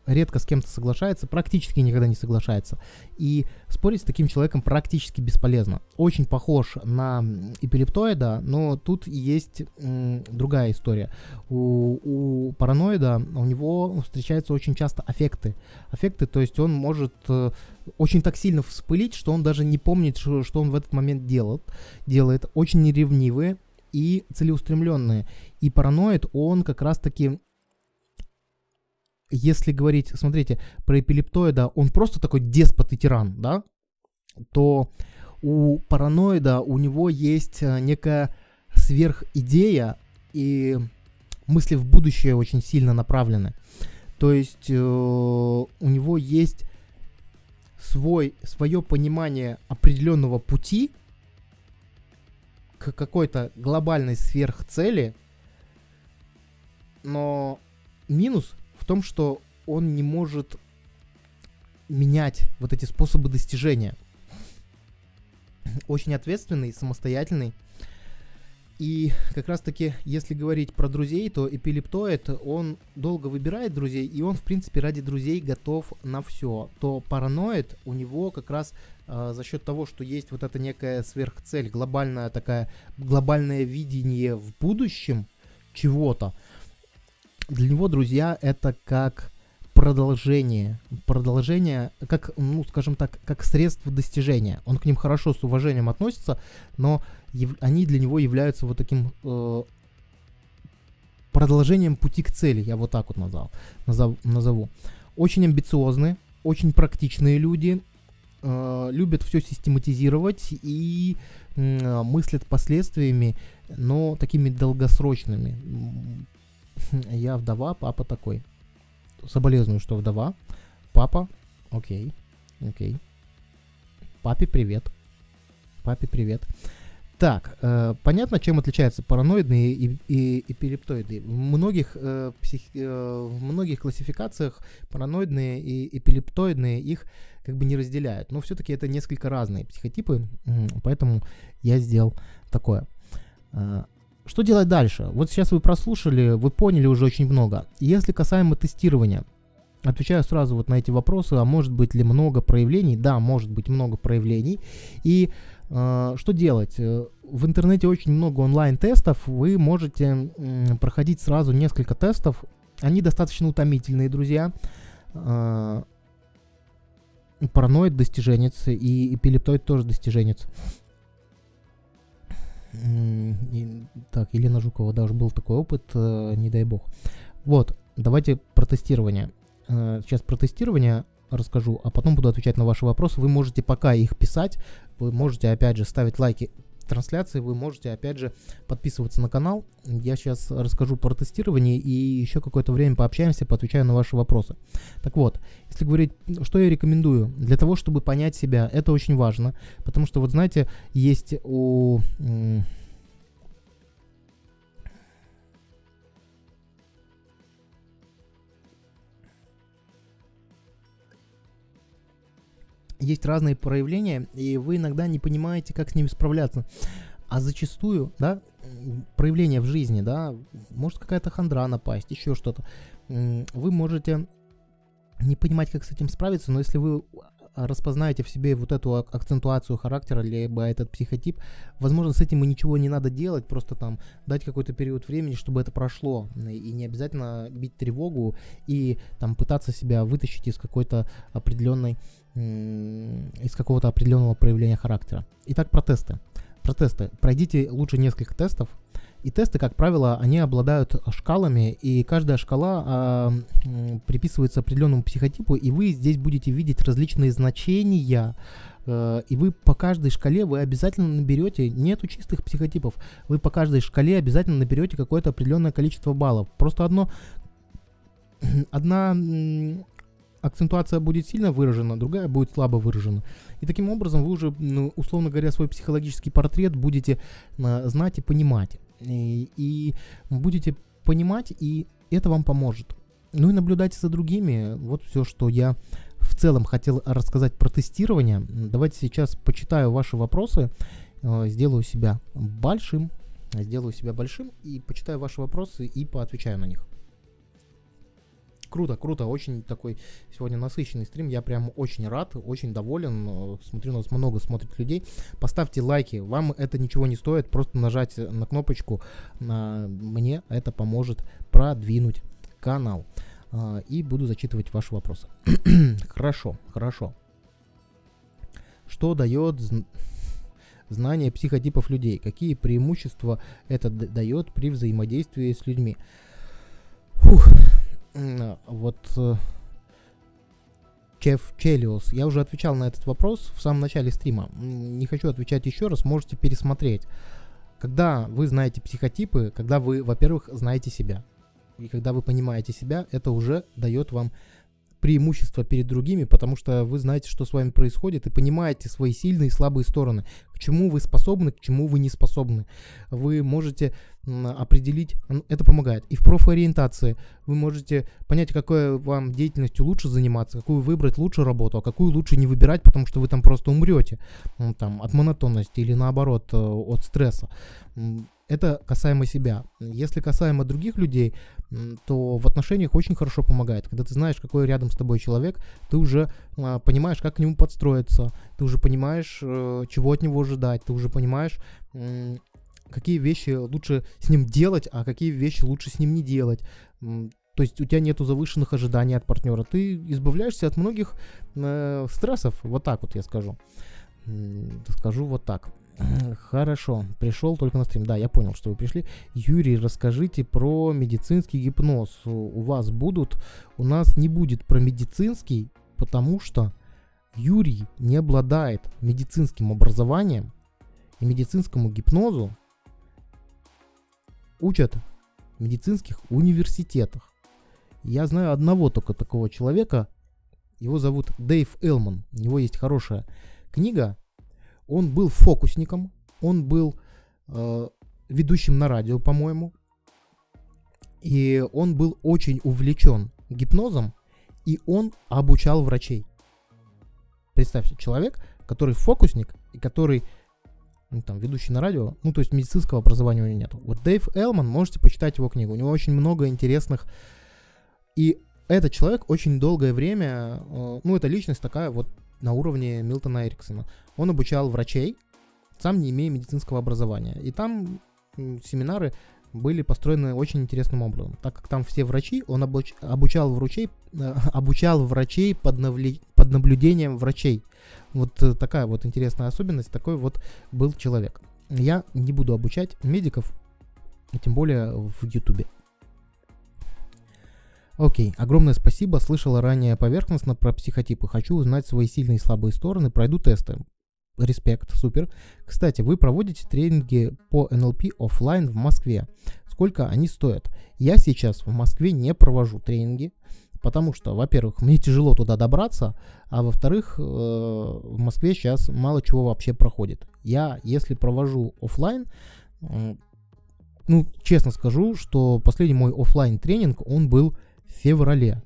редко с кем-то соглашается, практически никогда не соглашается. И спорить с таким человеком практически бесполезно. Очень похож на эпилептоида, но тут есть м, другая история. У, у параноида у него встречаются очень часто аффекты. Аффекты, то есть он может э, очень так сильно вспылить, что он даже не помнит, что, что он в этот момент делает. делает. Очень неревнивые и целеустремленные. И параноид, он как раз-таки если говорить, смотрите, про эпилептоида, он просто такой деспот и тиран, да, то у параноида у него есть э, некая сверхидея и мысли в будущее очень сильно направлены. То есть э, у него есть свой, свое понимание определенного пути к какой-то глобальной сверхцели, но минус том, что он не может менять вот эти способы достижения. Очень ответственный, самостоятельный. И как раз таки, если говорить про друзей, то эпилептоид, он долго выбирает друзей, и он, в принципе, ради друзей готов на все. То параноид, у него как раз э, за счет того, что есть вот эта некая сверхцель, глобальная такая, глобальное видение в будущем чего-то, для него друзья это как продолжение, продолжение, как, ну, скажем так, как средство достижения. Он к ним хорошо с уважением относится, но яв- они для него являются вот таким э, продолжением пути к цели, я вот так вот назвал, назов, назову. Очень амбициозные, очень практичные люди, э, любят все систематизировать и э, мыслят последствиями, но такими долгосрочными я вдова, папа такой. Соболезную, что вдова. Папа, окей, окей. Папе привет. Папе привет. Так, э, понятно, чем отличаются параноидные и, и эпилептоиды. В многих, э, псих, э, в многих классификациях параноидные и эпилептоидные их как бы не разделяют. Но все-таки это несколько разные психотипы, поэтому я сделал такое. Что делать дальше? Вот сейчас вы прослушали, вы поняли уже очень много. Если касаемо тестирования, отвечаю сразу вот на эти вопросы, а может быть ли много проявлений? Да, может быть много проявлений. И э, что делать? Э, в интернете очень много онлайн-тестов, вы можете э, проходить сразу несколько тестов. Они достаточно утомительные, друзья. Э, параноид достиженец и эпилептоид тоже достиженец. И, так, Елена Жукова, даже был такой опыт, э, не дай бог. Вот, давайте про тестирование. Э, сейчас про тестирование расскажу, а потом буду отвечать на ваши вопросы. Вы можете пока их писать, вы можете опять же ставить лайки трансляции, вы можете опять же подписываться на канал. Я сейчас расскажу про тестирование и еще какое-то время пообщаемся, поотвечаю на ваши вопросы. Так вот, если говорить, что я рекомендую для того, чтобы понять себя, это очень важно, потому что вот знаете, есть у есть разные проявления, и вы иногда не понимаете, как с ними справляться. А зачастую, да, проявления в жизни, да, может какая-то хандра напасть, еще что-то. Вы можете не понимать, как с этим справиться, но если вы распознаете в себе вот эту акцентуацию характера, либо этот психотип, возможно, с этим и ничего не надо делать, просто там дать какой-то период времени, чтобы это прошло, и не обязательно бить тревогу и там пытаться себя вытащить из какой-то определенной из какого-то определенного проявления характера. Итак, протесты. Протесты. Пройдите лучше несколько тестов. И тесты, как правило, они обладают шкалами, и каждая шкала э, приписывается определенному психотипу, и вы здесь будете видеть различные значения, э, и вы по каждой шкале вы обязательно наберете, нету чистых психотипов, вы по каждой шкале обязательно наберете какое-то определенное количество баллов. Просто одно, одна акцентуация будет сильно выражена, другая будет слабо выражена. И таким образом вы уже, ну, условно говоря, свой психологический портрет будете э, знать и понимать. И, и будете понимать, и это вам поможет. Ну и наблюдайте за другими. Вот все, что я в целом хотел рассказать про тестирование. Давайте сейчас почитаю ваши вопросы, э, сделаю себя большим, сделаю себя большим и почитаю ваши вопросы и поотвечаю на них. Круто, круто, очень такой сегодня насыщенный стрим. Я прям очень рад, очень доволен. Смотрю, у нас много смотрит людей. Поставьте лайки, вам это ничего не стоит, просто нажать на кнопочку. Мне это поможет продвинуть канал. А, и буду зачитывать ваши вопросы. хорошо, хорошо. Что дает знание психотипов людей? Какие преимущества это дает при взаимодействии с людьми? Фух, вот э, Чеф Челиус, я уже отвечал на этот вопрос в самом начале стрима. Не хочу отвечать еще раз, можете пересмотреть. Когда вы знаете психотипы, когда вы, во-первых, знаете себя, и когда вы понимаете себя, это уже дает вам преимущество перед другими, потому что вы знаете, что с вами происходит, и понимаете свои сильные и слабые стороны, к чему вы способны, к чему вы не способны. Вы можете определить, это помогает. И в профориентации вы можете понять, какой вам деятельностью лучше заниматься, какую выбрать лучше работу, а какую лучше не выбирать, потому что вы там просто умрете ну, там, от монотонности или наоборот э, от стресса. Это касаемо себя. Если касаемо других людей, то в отношениях очень хорошо помогает. Когда ты знаешь, какой рядом с тобой человек, ты уже а, понимаешь, как к нему подстроиться, ты уже понимаешь, э, чего от него ожидать, ты уже понимаешь, какие вещи лучше с ним делать, а какие вещи лучше с ним не делать. То есть у тебя нету завышенных ожиданий от партнера. Ты избавляешься от многих э, стрессов. Вот так вот я скажу. Скажу вот так. Хорошо, пришел только на стрим. Да, я понял, что вы пришли. Юрий, расскажите про медицинский гипноз. У вас будут, у нас не будет про медицинский, потому что Юрий не обладает медицинским образованием и медицинскому гипнозу учат в медицинских университетах. Я знаю одного только такого человека. Его зовут Дэйв Элман. У него есть хорошая книга он был фокусником, он был э, ведущим на радио, по-моему. И он был очень увлечен гипнозом, и он обучал врачей. Представьте, человек, который фокусник, и который ну, там, ведущий на радио, ну, то есть медицинского образования у него нет. Вот Дэйв Элман, можете почитать его книгу. У него очень много интересных и этот человек очень долгое время, э, ну, это личность такая вот на уровне Милтона Эриксона. Он обучал врачей, сам не имея медицинского образования. И там семинары были построены очень интересным образом. Так как там все врачи, он обуч, обучал, врачей, э, обучал врачей под, навли, под наблюдением врачей. Вот э, такая вот интересная особенность, такой вот был человек. Я не буду обучать медиков, тем более в Ютубе. Окей, огромное спасибо. Слышала ранее поверхностно про психотипы. Хочу узнать свои сильные и слабые стороны. Пройду тесты. Респект, супер. Кстати, вы проводите тренинги по NLP офлайн в Москве. Сколько они стоят? Я сейчас в Москве не провожу тренинги, потому что, во-первых, мне тяжело туда добраться, а во-вторых, э, в Москве сейчас мало чего вообще проходит. Я, если провожу офлайн, ну, честно скажу, что последний мой офлайн тренинг, он был в феврале.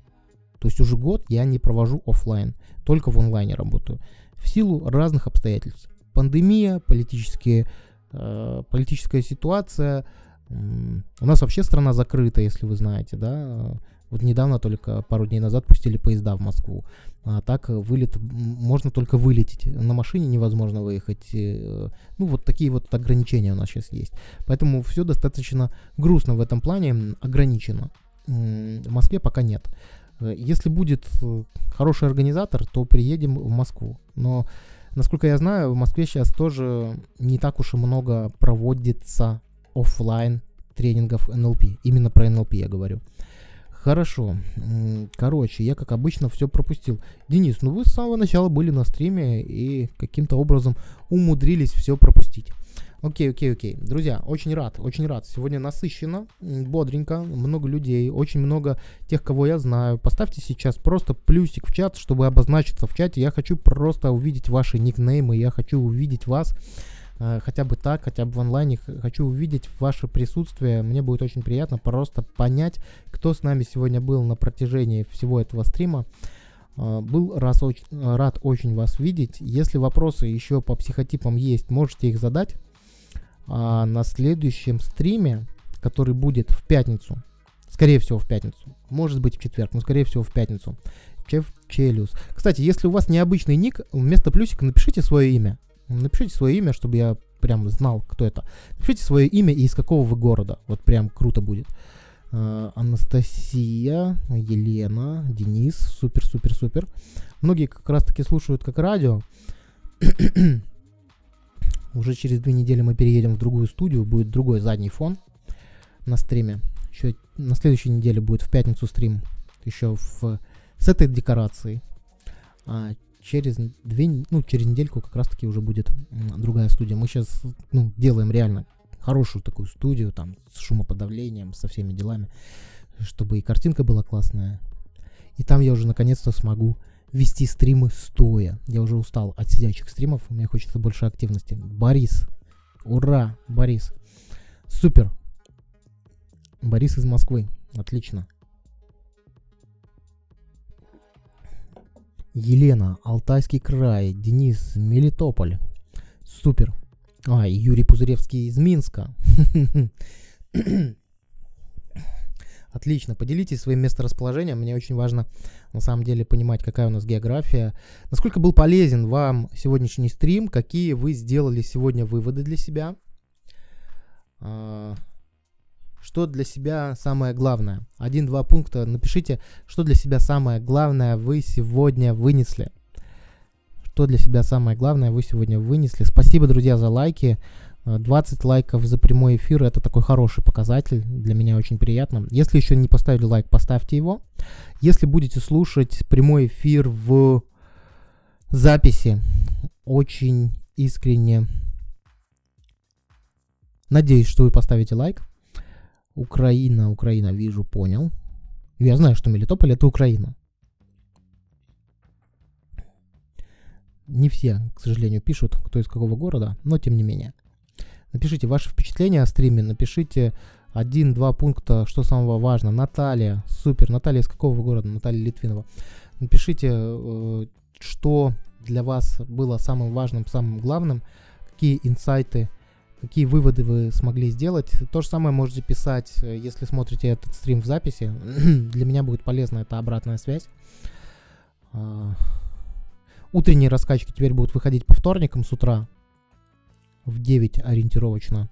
То есть уже год я не провожу офлайн, только в онлайне работаю. В силу разных обстоятельств. Пандемия, политические, э, политическая ситуация. У нас вообще страна закрыта, если вы знаете, да. Вот недавно только пару дней назад пустили поезда в Москву. А так вылет можно только вылететь. На машине невозможно выехать. Э, ну, вот такие вот ограничения у нас сейчас есть. Поэтому все достаточно грустно в этом плане, ограничено в Москве пока нет. Э, если будет э, хороший организатор, то приедем в Москву. Но, насколько я знаю, в Москве сейчас тоже не так уж и много проводится офлайн тренингов НЛП. Именно про НЛП я говорю. Хорошо. Короче, я как обычно все пропустил. Денис, ну вы с самого начала были на стриме и каким-то образом умудрились все пропустить. Окей, окей, окей. Друзья, очень рад, очень рад. Сегодня насыщенно, бодренько, много людей, очень много тех, кого я знаю. Поставьте сейчас просто плюсик в чат, чтобы обозначиться в чате. Я хочу просто увидеть ваши никнеймы, я хочу увидеть вас хотя бы так, хотя бы в онлайне. Хочу увидеть ваше присутствие. Мне будет очень приятно просто понять, кто с нами сегодня был на протяжении всего этого стрима. Uh, был раз очень, рад очень вас видеть. Если вопросы еще по психотипам есть, можете их задать а, на следующем стриме, который будет в пятницу, скорее всего в пятницу, может быть в четверг, но скорее всего в пятницу, Чеф Челюс. Кстати, если у вас необычный ник, вместо плюсика напишите свое имя. Напишите свое имя, чтобы я прям знал, кто это. Напишите свое имя и из какого вы города. Вот прям круто будет. Uh, Анастасия, Елена, Денис, супер, супер, супер. Многие как раз таки слушают как радио. Уже через две недели мы переедем в другую студию, будет другой задний фон на стриме. Еще на следующей неделе будет в пятницу стрим еще в, с этой декорацией. А через две, ну, через недельку как раз таки уже будет другая студия. Мы сейчас ну, делаем реально хорошую такую студию, там, с шумоподавлением, со всеми делами, чтобы и картинка была классная. И там я уже наконец-то смогу вести стримы стоя. Я уже устал от сидячих стримов, мне хочется больше активности. Борис. Ура, Борис. Супер. Борис из Москвы. Отлично. Елена, Алтайский край, Денис, Мелитополь. Супер. А, Юрий Пузыревский из Минска. Отлично, поделитесь своим месторасположением. Мне очень важно на самом деле понимать, какая у нас география. Насколько был полезен вам сегодняшний стрим, какие вы сделали сегодня выводы для себя. Что для себя самое главное? Один-два пункта напишите, что для себя самое главное вы сегодня вынесли. Что для себя самое главное вы сегодня вынесли. Спасибо, друзья, за лайки. 20 лайков за прямой эфир это такой хороший показатель, для меня очень приятно. Если еще не поставили лайк, поставьте его. Если будете слушать прямой эфир в записи, очень искренне надеюсь, что вы поставите лайк. Украина, Украина, вижу, понял. Я знаю, что Мелитополь это Украина. Не все, к сожалению, пишут, кто из какого города, но тем не менее. Напишите ваши впечатления о стриме, напишите один-два пункта, что самого важно. Наталья, супер. Наталья из какого города? Наталья Литвинова. Напишите, э, что для вас было самым важным, самым главным, какие инсайты, какие выводы вы смогли сделать. То же самое можете писать, э, если смотрите этот стрим в записи. Для меня будет полезна эта обратная связь. А, утренние раскачки теперь будут выходить по вторникам с утра в 9 ориентировочно.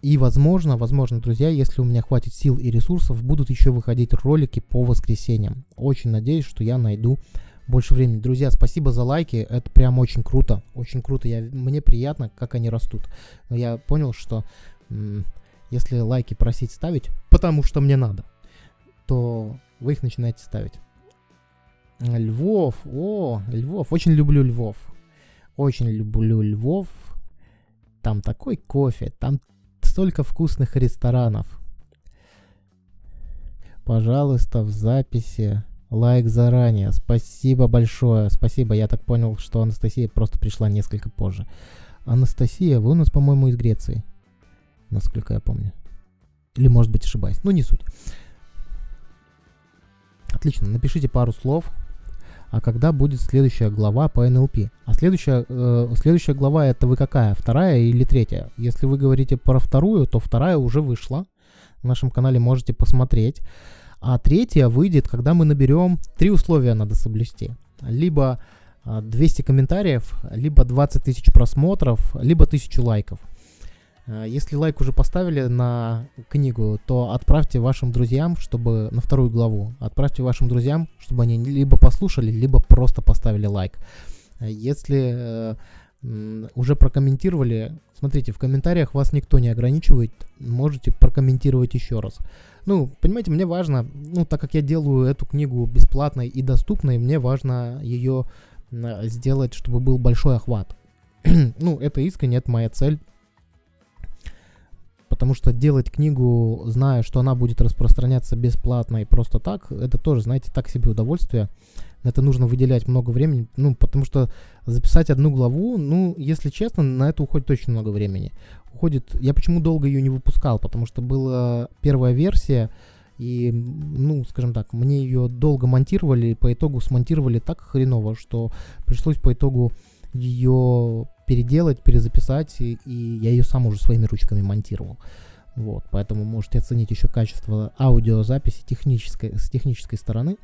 И возможно, возможно, друзья, если у меня хватит сил и ресурсов, будут еще выходить ролики по воскресеньям. Очень надеюсь, что я найду больше времени. Друзья, спасибо за лайки, это прям очень круто, очень круто. Я, мне приятно, как они растут. Но я понял, что если лайки просить ставить, потому что мне надо, то вы их начинаете ставить. Львов, о, Львов, очень люблю Львов. Очень люблю Львов. Там такой кофе, там столько вкусных ресторанов. Пожалуйста, в записи лайк заранее. Спасибо большое. Спасибо. Я так понял, что Анастасия просто пришла несколько позже. Анастасия, вы у нас, по-моему, из Греции. Насколько я помню. Или, может быть, ошибаюсь. Ну, не суть. Отлично. Напишите пару слов а когда будет следующая глава по НЛП. А следующая, э, следующая глава это вы какая? Вторая или третья? Если вы говорите про вторую, то вторая уже вышла. На нашем канале можете посмотреть. А третья выйдет, когда мы наберем три условия надо соблюсти. Либо 200 а, комментариев, либо 20 тысяч просмотров, либо 1000 лайков. Э, если лайк уже поставили на книгу, то отправьте вашим друзьям, чтобы на вторую главу, отправьте вашим друзьям, чтобы они либо послушали, либо просто поставили лайк. Э, если э, уже прокомментировали, смотрите, в комментариях вас никто не ограничивает, можете прокомментировать еще раз. Ну, понимаете, мне важно, ну, так как я делаю эту книгу бесплатной и доступной, мне важно ее сделать, чтобы был большой охват. ну, это искренне, это моя цель потому что делать книгу, зная, что она будет распространяться бесплатно и просто так, это тоже, знаете, так себе удовольствие. Это нужно выделять много времени, ну, потому что записать одну главу, ну, если честно, на это уходит очень много времени. Уходит, я почему долго ее не выпускал, потому что была первая версия, и, ну, скажем так, мне ее долго монтировали, по итогу смонтировали так хреново, что пришлось по итогу ее переделать, перезаписать, и, и я ее сам уже своими ручками монтировал. Вот, поэтому можете оценить еще качество аудиозаписи технической, с технической стороны.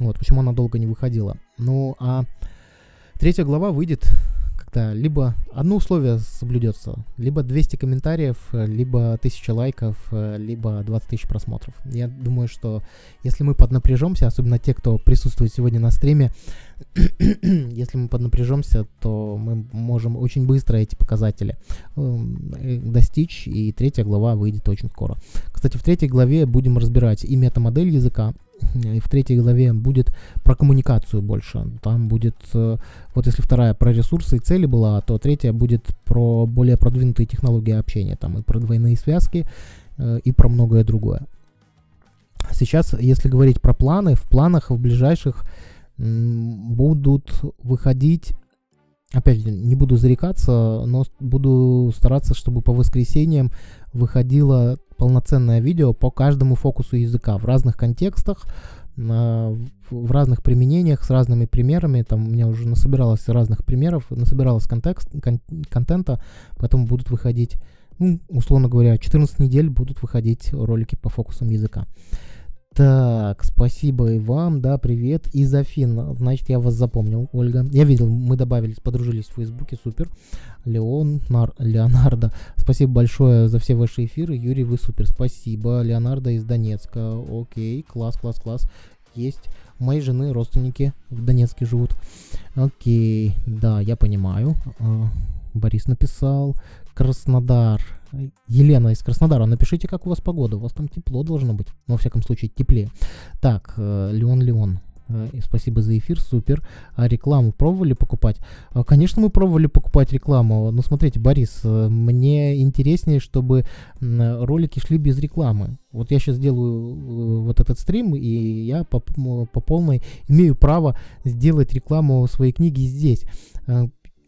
Вот, почему она долго не выходила. Ну, а третья глава выйдет как-то либо одно условие соблюдется, либо 200 комментариев, либо 1000 лайков, либо 20 тысяч просмотров. Я думаю, что если мы поднапряжемся, особенно те, кто присутствует сегодня на стриме, если мы поднапряжемся, то мы можем очень быстро эти показатели эм, э, достичь, и третья глава выйдет очень скоро. Кстати, в третьей главе будем разбирать и метамодель языка, и в третьей главе будет про коммуникацию больше. Там будет, э, вот если вторая про ресурсы и цели была, то третья будет про более продвинутые технологии общения. Там и про двойные связки, э, и про многое другое. Сейчас, если говорить про планы, в планах в ближайших будут выходить опять же, не буду зарекаться, но буду стараться, чтобы по воскресеньям выходило полноценное видео по каждому фокусу языка в разных контекстах, в разных применениях, с разными примерами. Там у меня уже насобиралось разных примеров, насобиралось контекст, кон- контента, поэтому будут выходить, ну, условно говоря, 14 недель будут выходить ролики по фокусам языка. Так, спасибо и вам, да, привет. Из Афин, значит, я вас запомнил, Ольга. Я видел, мы добавились, подружились в Фейсбуке, супер. Леон, Нар, Леонардо, спасибо большое за все ваши эфиры. Юрий, вы супер, спасибо. Леонардо из Донецка, окей, класс, класс, класс. Есть. Моей жены родственники в Донецке живут. Окей, да, я понимаю. А, Борис написал. Краснодар. Елена из Краснодара, напишите, как у вас погода. У вас там тепло должно быть. Ну, во всяком случае, теплее. Так, э, Леон Леон. Э, спасибо за эфир, супер. А рекламу пробовали покупать? А, конечно, мы пробовали покупать рекламу. Но смотрите, Борис, э, мне интереснее, чтобы ролики шли без рекламы. Вот я сейчас делаю вот этот стрим, и я по, по полной имею право сделать рекламу своей книги здесь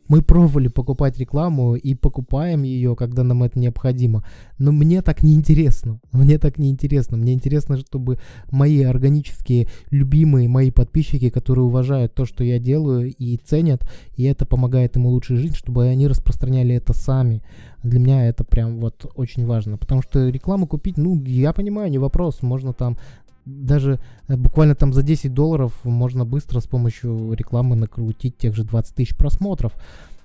мы пробовали покупать рекламу и покупаем ее, когда нам это необходимо. Но мне так не интересно. Мне так не интересно. Мне интересно, чтобы мои органические, любимые мои подписчики, которые уважают то, что я делаю и ценят, и это помогает им улучшить жизнь, чтобы они распространяли это сами. Для меня это прям вот очень важно. Потому что рекламу купить, ну, я понимаю, не вопрос. Можно там даже э, буквально там за 10 долларов можно быстро с помощью рекламы накрутить тех же 20 тысяч просмотров.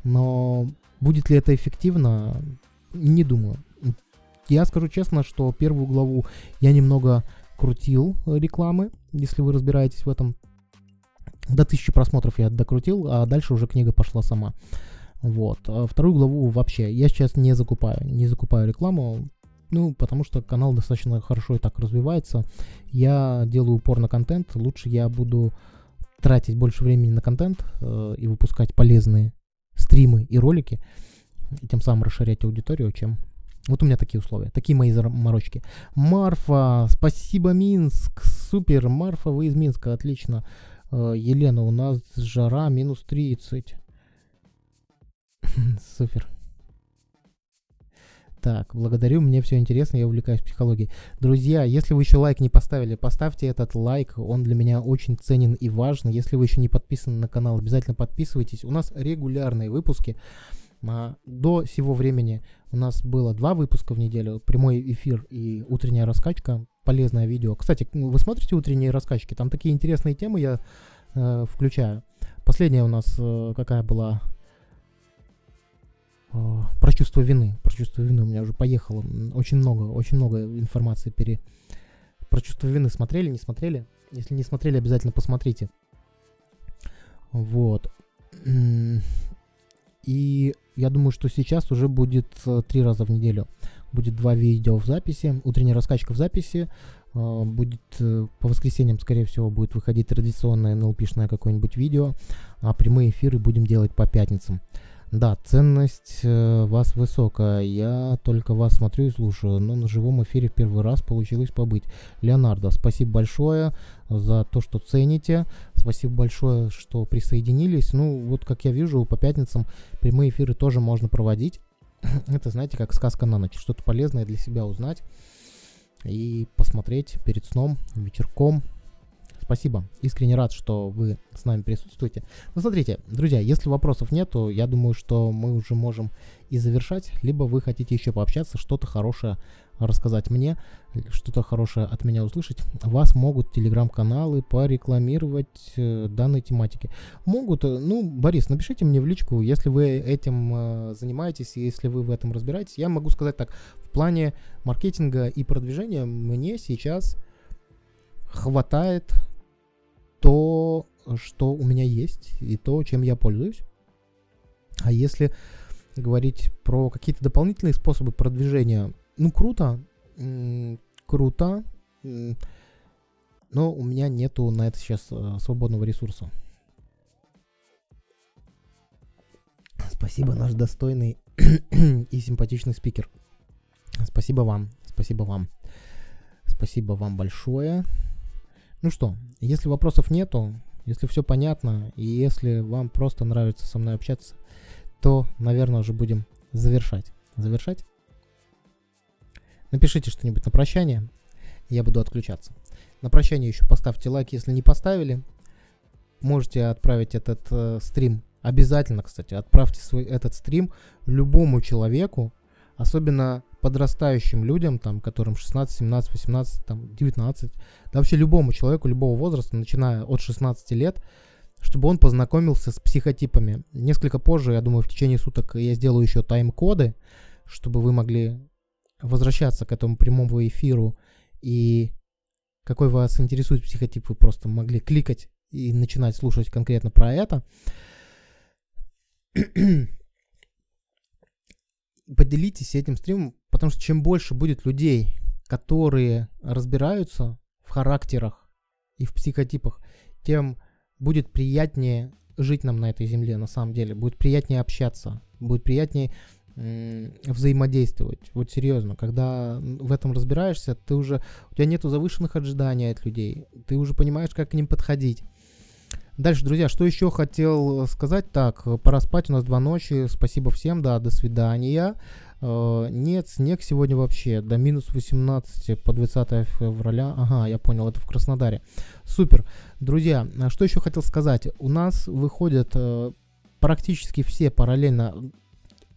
Но будет ли это эффективно, не думаю. Я скажу честно, что первую главу я немного крутил рекламы, если вы разбираетесь в этом. До 1000 просмотров я докрутил, а дальше уже книга пошла сама. Вот. А вторую главу вообще я сейчас не закупаю. Не закупаю рекламу. Ну, потому что канал достаточно хорошо и так развивается. Я делаю упор на контент. Лучше я буду тратить больше времени на контент э, и выпускать полезные стримы и ролики, и тем самым расширять аудиторию, чем... Вот у меня такие условия, такие мои заморочки. Марфа, спасибо, Минск, супер, Марфа, вы из Минска, отлично. Э, Елена, у нас жара минус 30. Супер. Так, благодарю, мне все интересно, я увлекаюсь психологией. Друзья, если вы еще лайк не поставили, поставьте этот лайк, он для меня очень ценен и важен. Если вы еще не подписаны на канал, обязательно подписывайтесь. У нас регулярные выпуски. А, до сего времени у нас было два выпуска в неделю, прямой эфир и утренняя раскачка, полезное видео. Кстати, вы смотрите утренние раскачки, там такие интересные темы я э, включаю. Последняя у нас э, какая была? А, про чувство вины. Про чувство вины у меня уже поехало. Очень много, очень много информации пере... Про чувство вины смотрели, не смотрели? Если не смотрели, обязательно посмотрите. Вот. И я думаю, что сейчас уже будет э, три раза в неделю. Будет два видео в записи, утренняя раскачка в записи. А, будет э, по воскресеньям, скорее всего, будет выходить традиционное NLP-шное какое-нибудь видео. А прямые эфиры будем делать по пятницам. Да, ценность э, вас высокая. Я только вас смотрю и слушаю, но на живом эфире в первый раз получилось побыть. Леонардо, спасибо большое за то, что цените. Спасибо большое, что присоединились. Ну, вот как я вижу, по пятницам прямые эфиры тоже можно проводить. Это, знаете, как сказка на ночь. Что-то полезное для себя узнать и посмотреть перед сном, вечерком, Спасибо. Искренне рад, что вы с нами присутствуете. Ну, смотрите, друзья, если вопросов нету, я думаю, что мы уже можем и завершать. Либо вы хотите еще пообщаться, что-то хорошее рассказать мне, что-то хорошее от меня услышать. Вас могут телеграм-каналы порекламировать э, данной тематики. Могут, э, ну, Борис, напишите мне в личку, если вы этим э, занимаетесь, если вы в этом разбираетесь. Я могу сказать так, в плане маркетинга и продвижения мне сейчас хватает то, что у меня есть, и то, чем я пользуюсь. А если говорить про какие-то дополнительные способы продвижения, ну круто, круто, но у меня нету на это сейчас э, свободного ресурса. Спасибо, наш достойный и симпатичный спикер. Спасибо вам, спасибо вам. Спасибо вам большое. Ну что, если вопросов нету, если все понятно, и если вам просто нравится со мной общаться, то, наверное, уже будем завершать. Завершать? Напишите что-нибудь на прощание, я буду отключаться. На прощание еще поставьте лайк, если не поставили. Можете отправить этот э, стрим. Обязательно, кстати, отправьте свой этот стрим любому человеку, особенно подрастающим людям, там, которым 16, 17, 18, там, 19, да вообще любому человеку любого возраста, начиная от 16 лет, чтобы он познакомился с психотипами. Несколько позже, я думаю, в течение суток я сделаю еще тайм-коды, чтобы вы могли возвращаться к этому прямому эфиру и какой вас интересует психотип, вы просто могли кликать и начинать слушать конкретно про это поделитесь этим стримом, потому что чем больше будет людей, которые разбираются в характерах и в психотипах, тем будет приятнее жить нам на этой земле, на самом деле. Будет приятнее общаться, будет приятнее взаимодействовать. Вот серьезно, когда в этом разбираешься, ты уже, у тебя нету завышенных ожиданий от людей, ты уже понимаешь, как к ним подходить. Дальше, друзья, что еще хотел сказать? Так, пора спать, у нас два ночи. Спасибо всем, да, до свидания. Э, нет, снег сегодня вообще до минус 18 по 20 февраля. Ага, я понял, это в Краснодаре. Супер. Друзья, а что еще хотел сказать? У нас выходят э, практически все параллельно,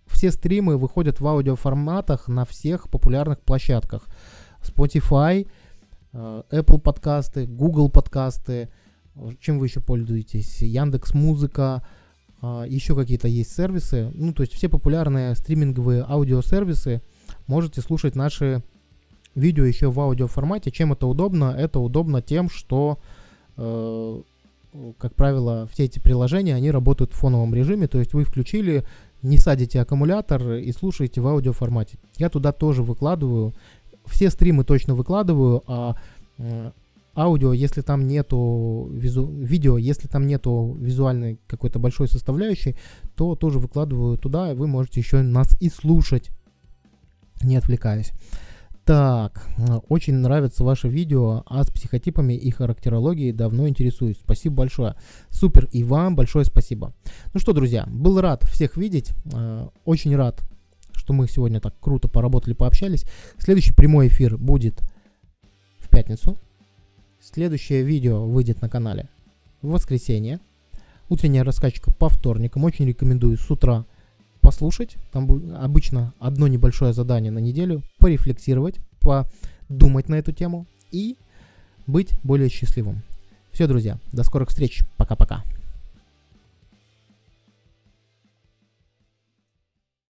все стримы выходят в аудиоформатах на всех популярных площадках. Spotify, э, Apple подкасты, Google подкасты, чем вы еще пользуетесь? Яндекс Музыка, а, еще какие-то есть сервисы, ну, то есть все популярные стриминговые аудиосервисы, можете слушать наши видео еще в аудиоформате. Чем это удобно? Это удобно тем, что, э, как правило, все эти приложения, они работают в фоновом режиме, то есть вы включили, не садите аккумулятор и слушаете в аудиоформате. Я туда тоже выкладываю, все стримы точно выкладываю, а э, аудио, если там нету визу, видео, если там нету визуальной какой-то большой составляющей, то тоже выкладываю туда, и вы можете еще нас и слушать, не отвлекаясь. Так, очень нравится ваше видео, а с психотипами и характерологией давно интересуюсь. Спасибо большое. Супер, и вам большое спасибо. Ну что, друзья, был рад всех видеть, э, очень рад, что мы сегодня так круто поработали, пообщались. Следующий прямой эфир будет в пятницу, Следующее видео выйдет на канале в воскресенье. Утренняя раскачка по вторникам. Очень рекомендую с утра послушать. Там обычно одно небольшое задание на неделю. Порефлексировать, подумать на эту тему и быть более счастливым. Все, друзья, до скорых встреч. Пока-пока.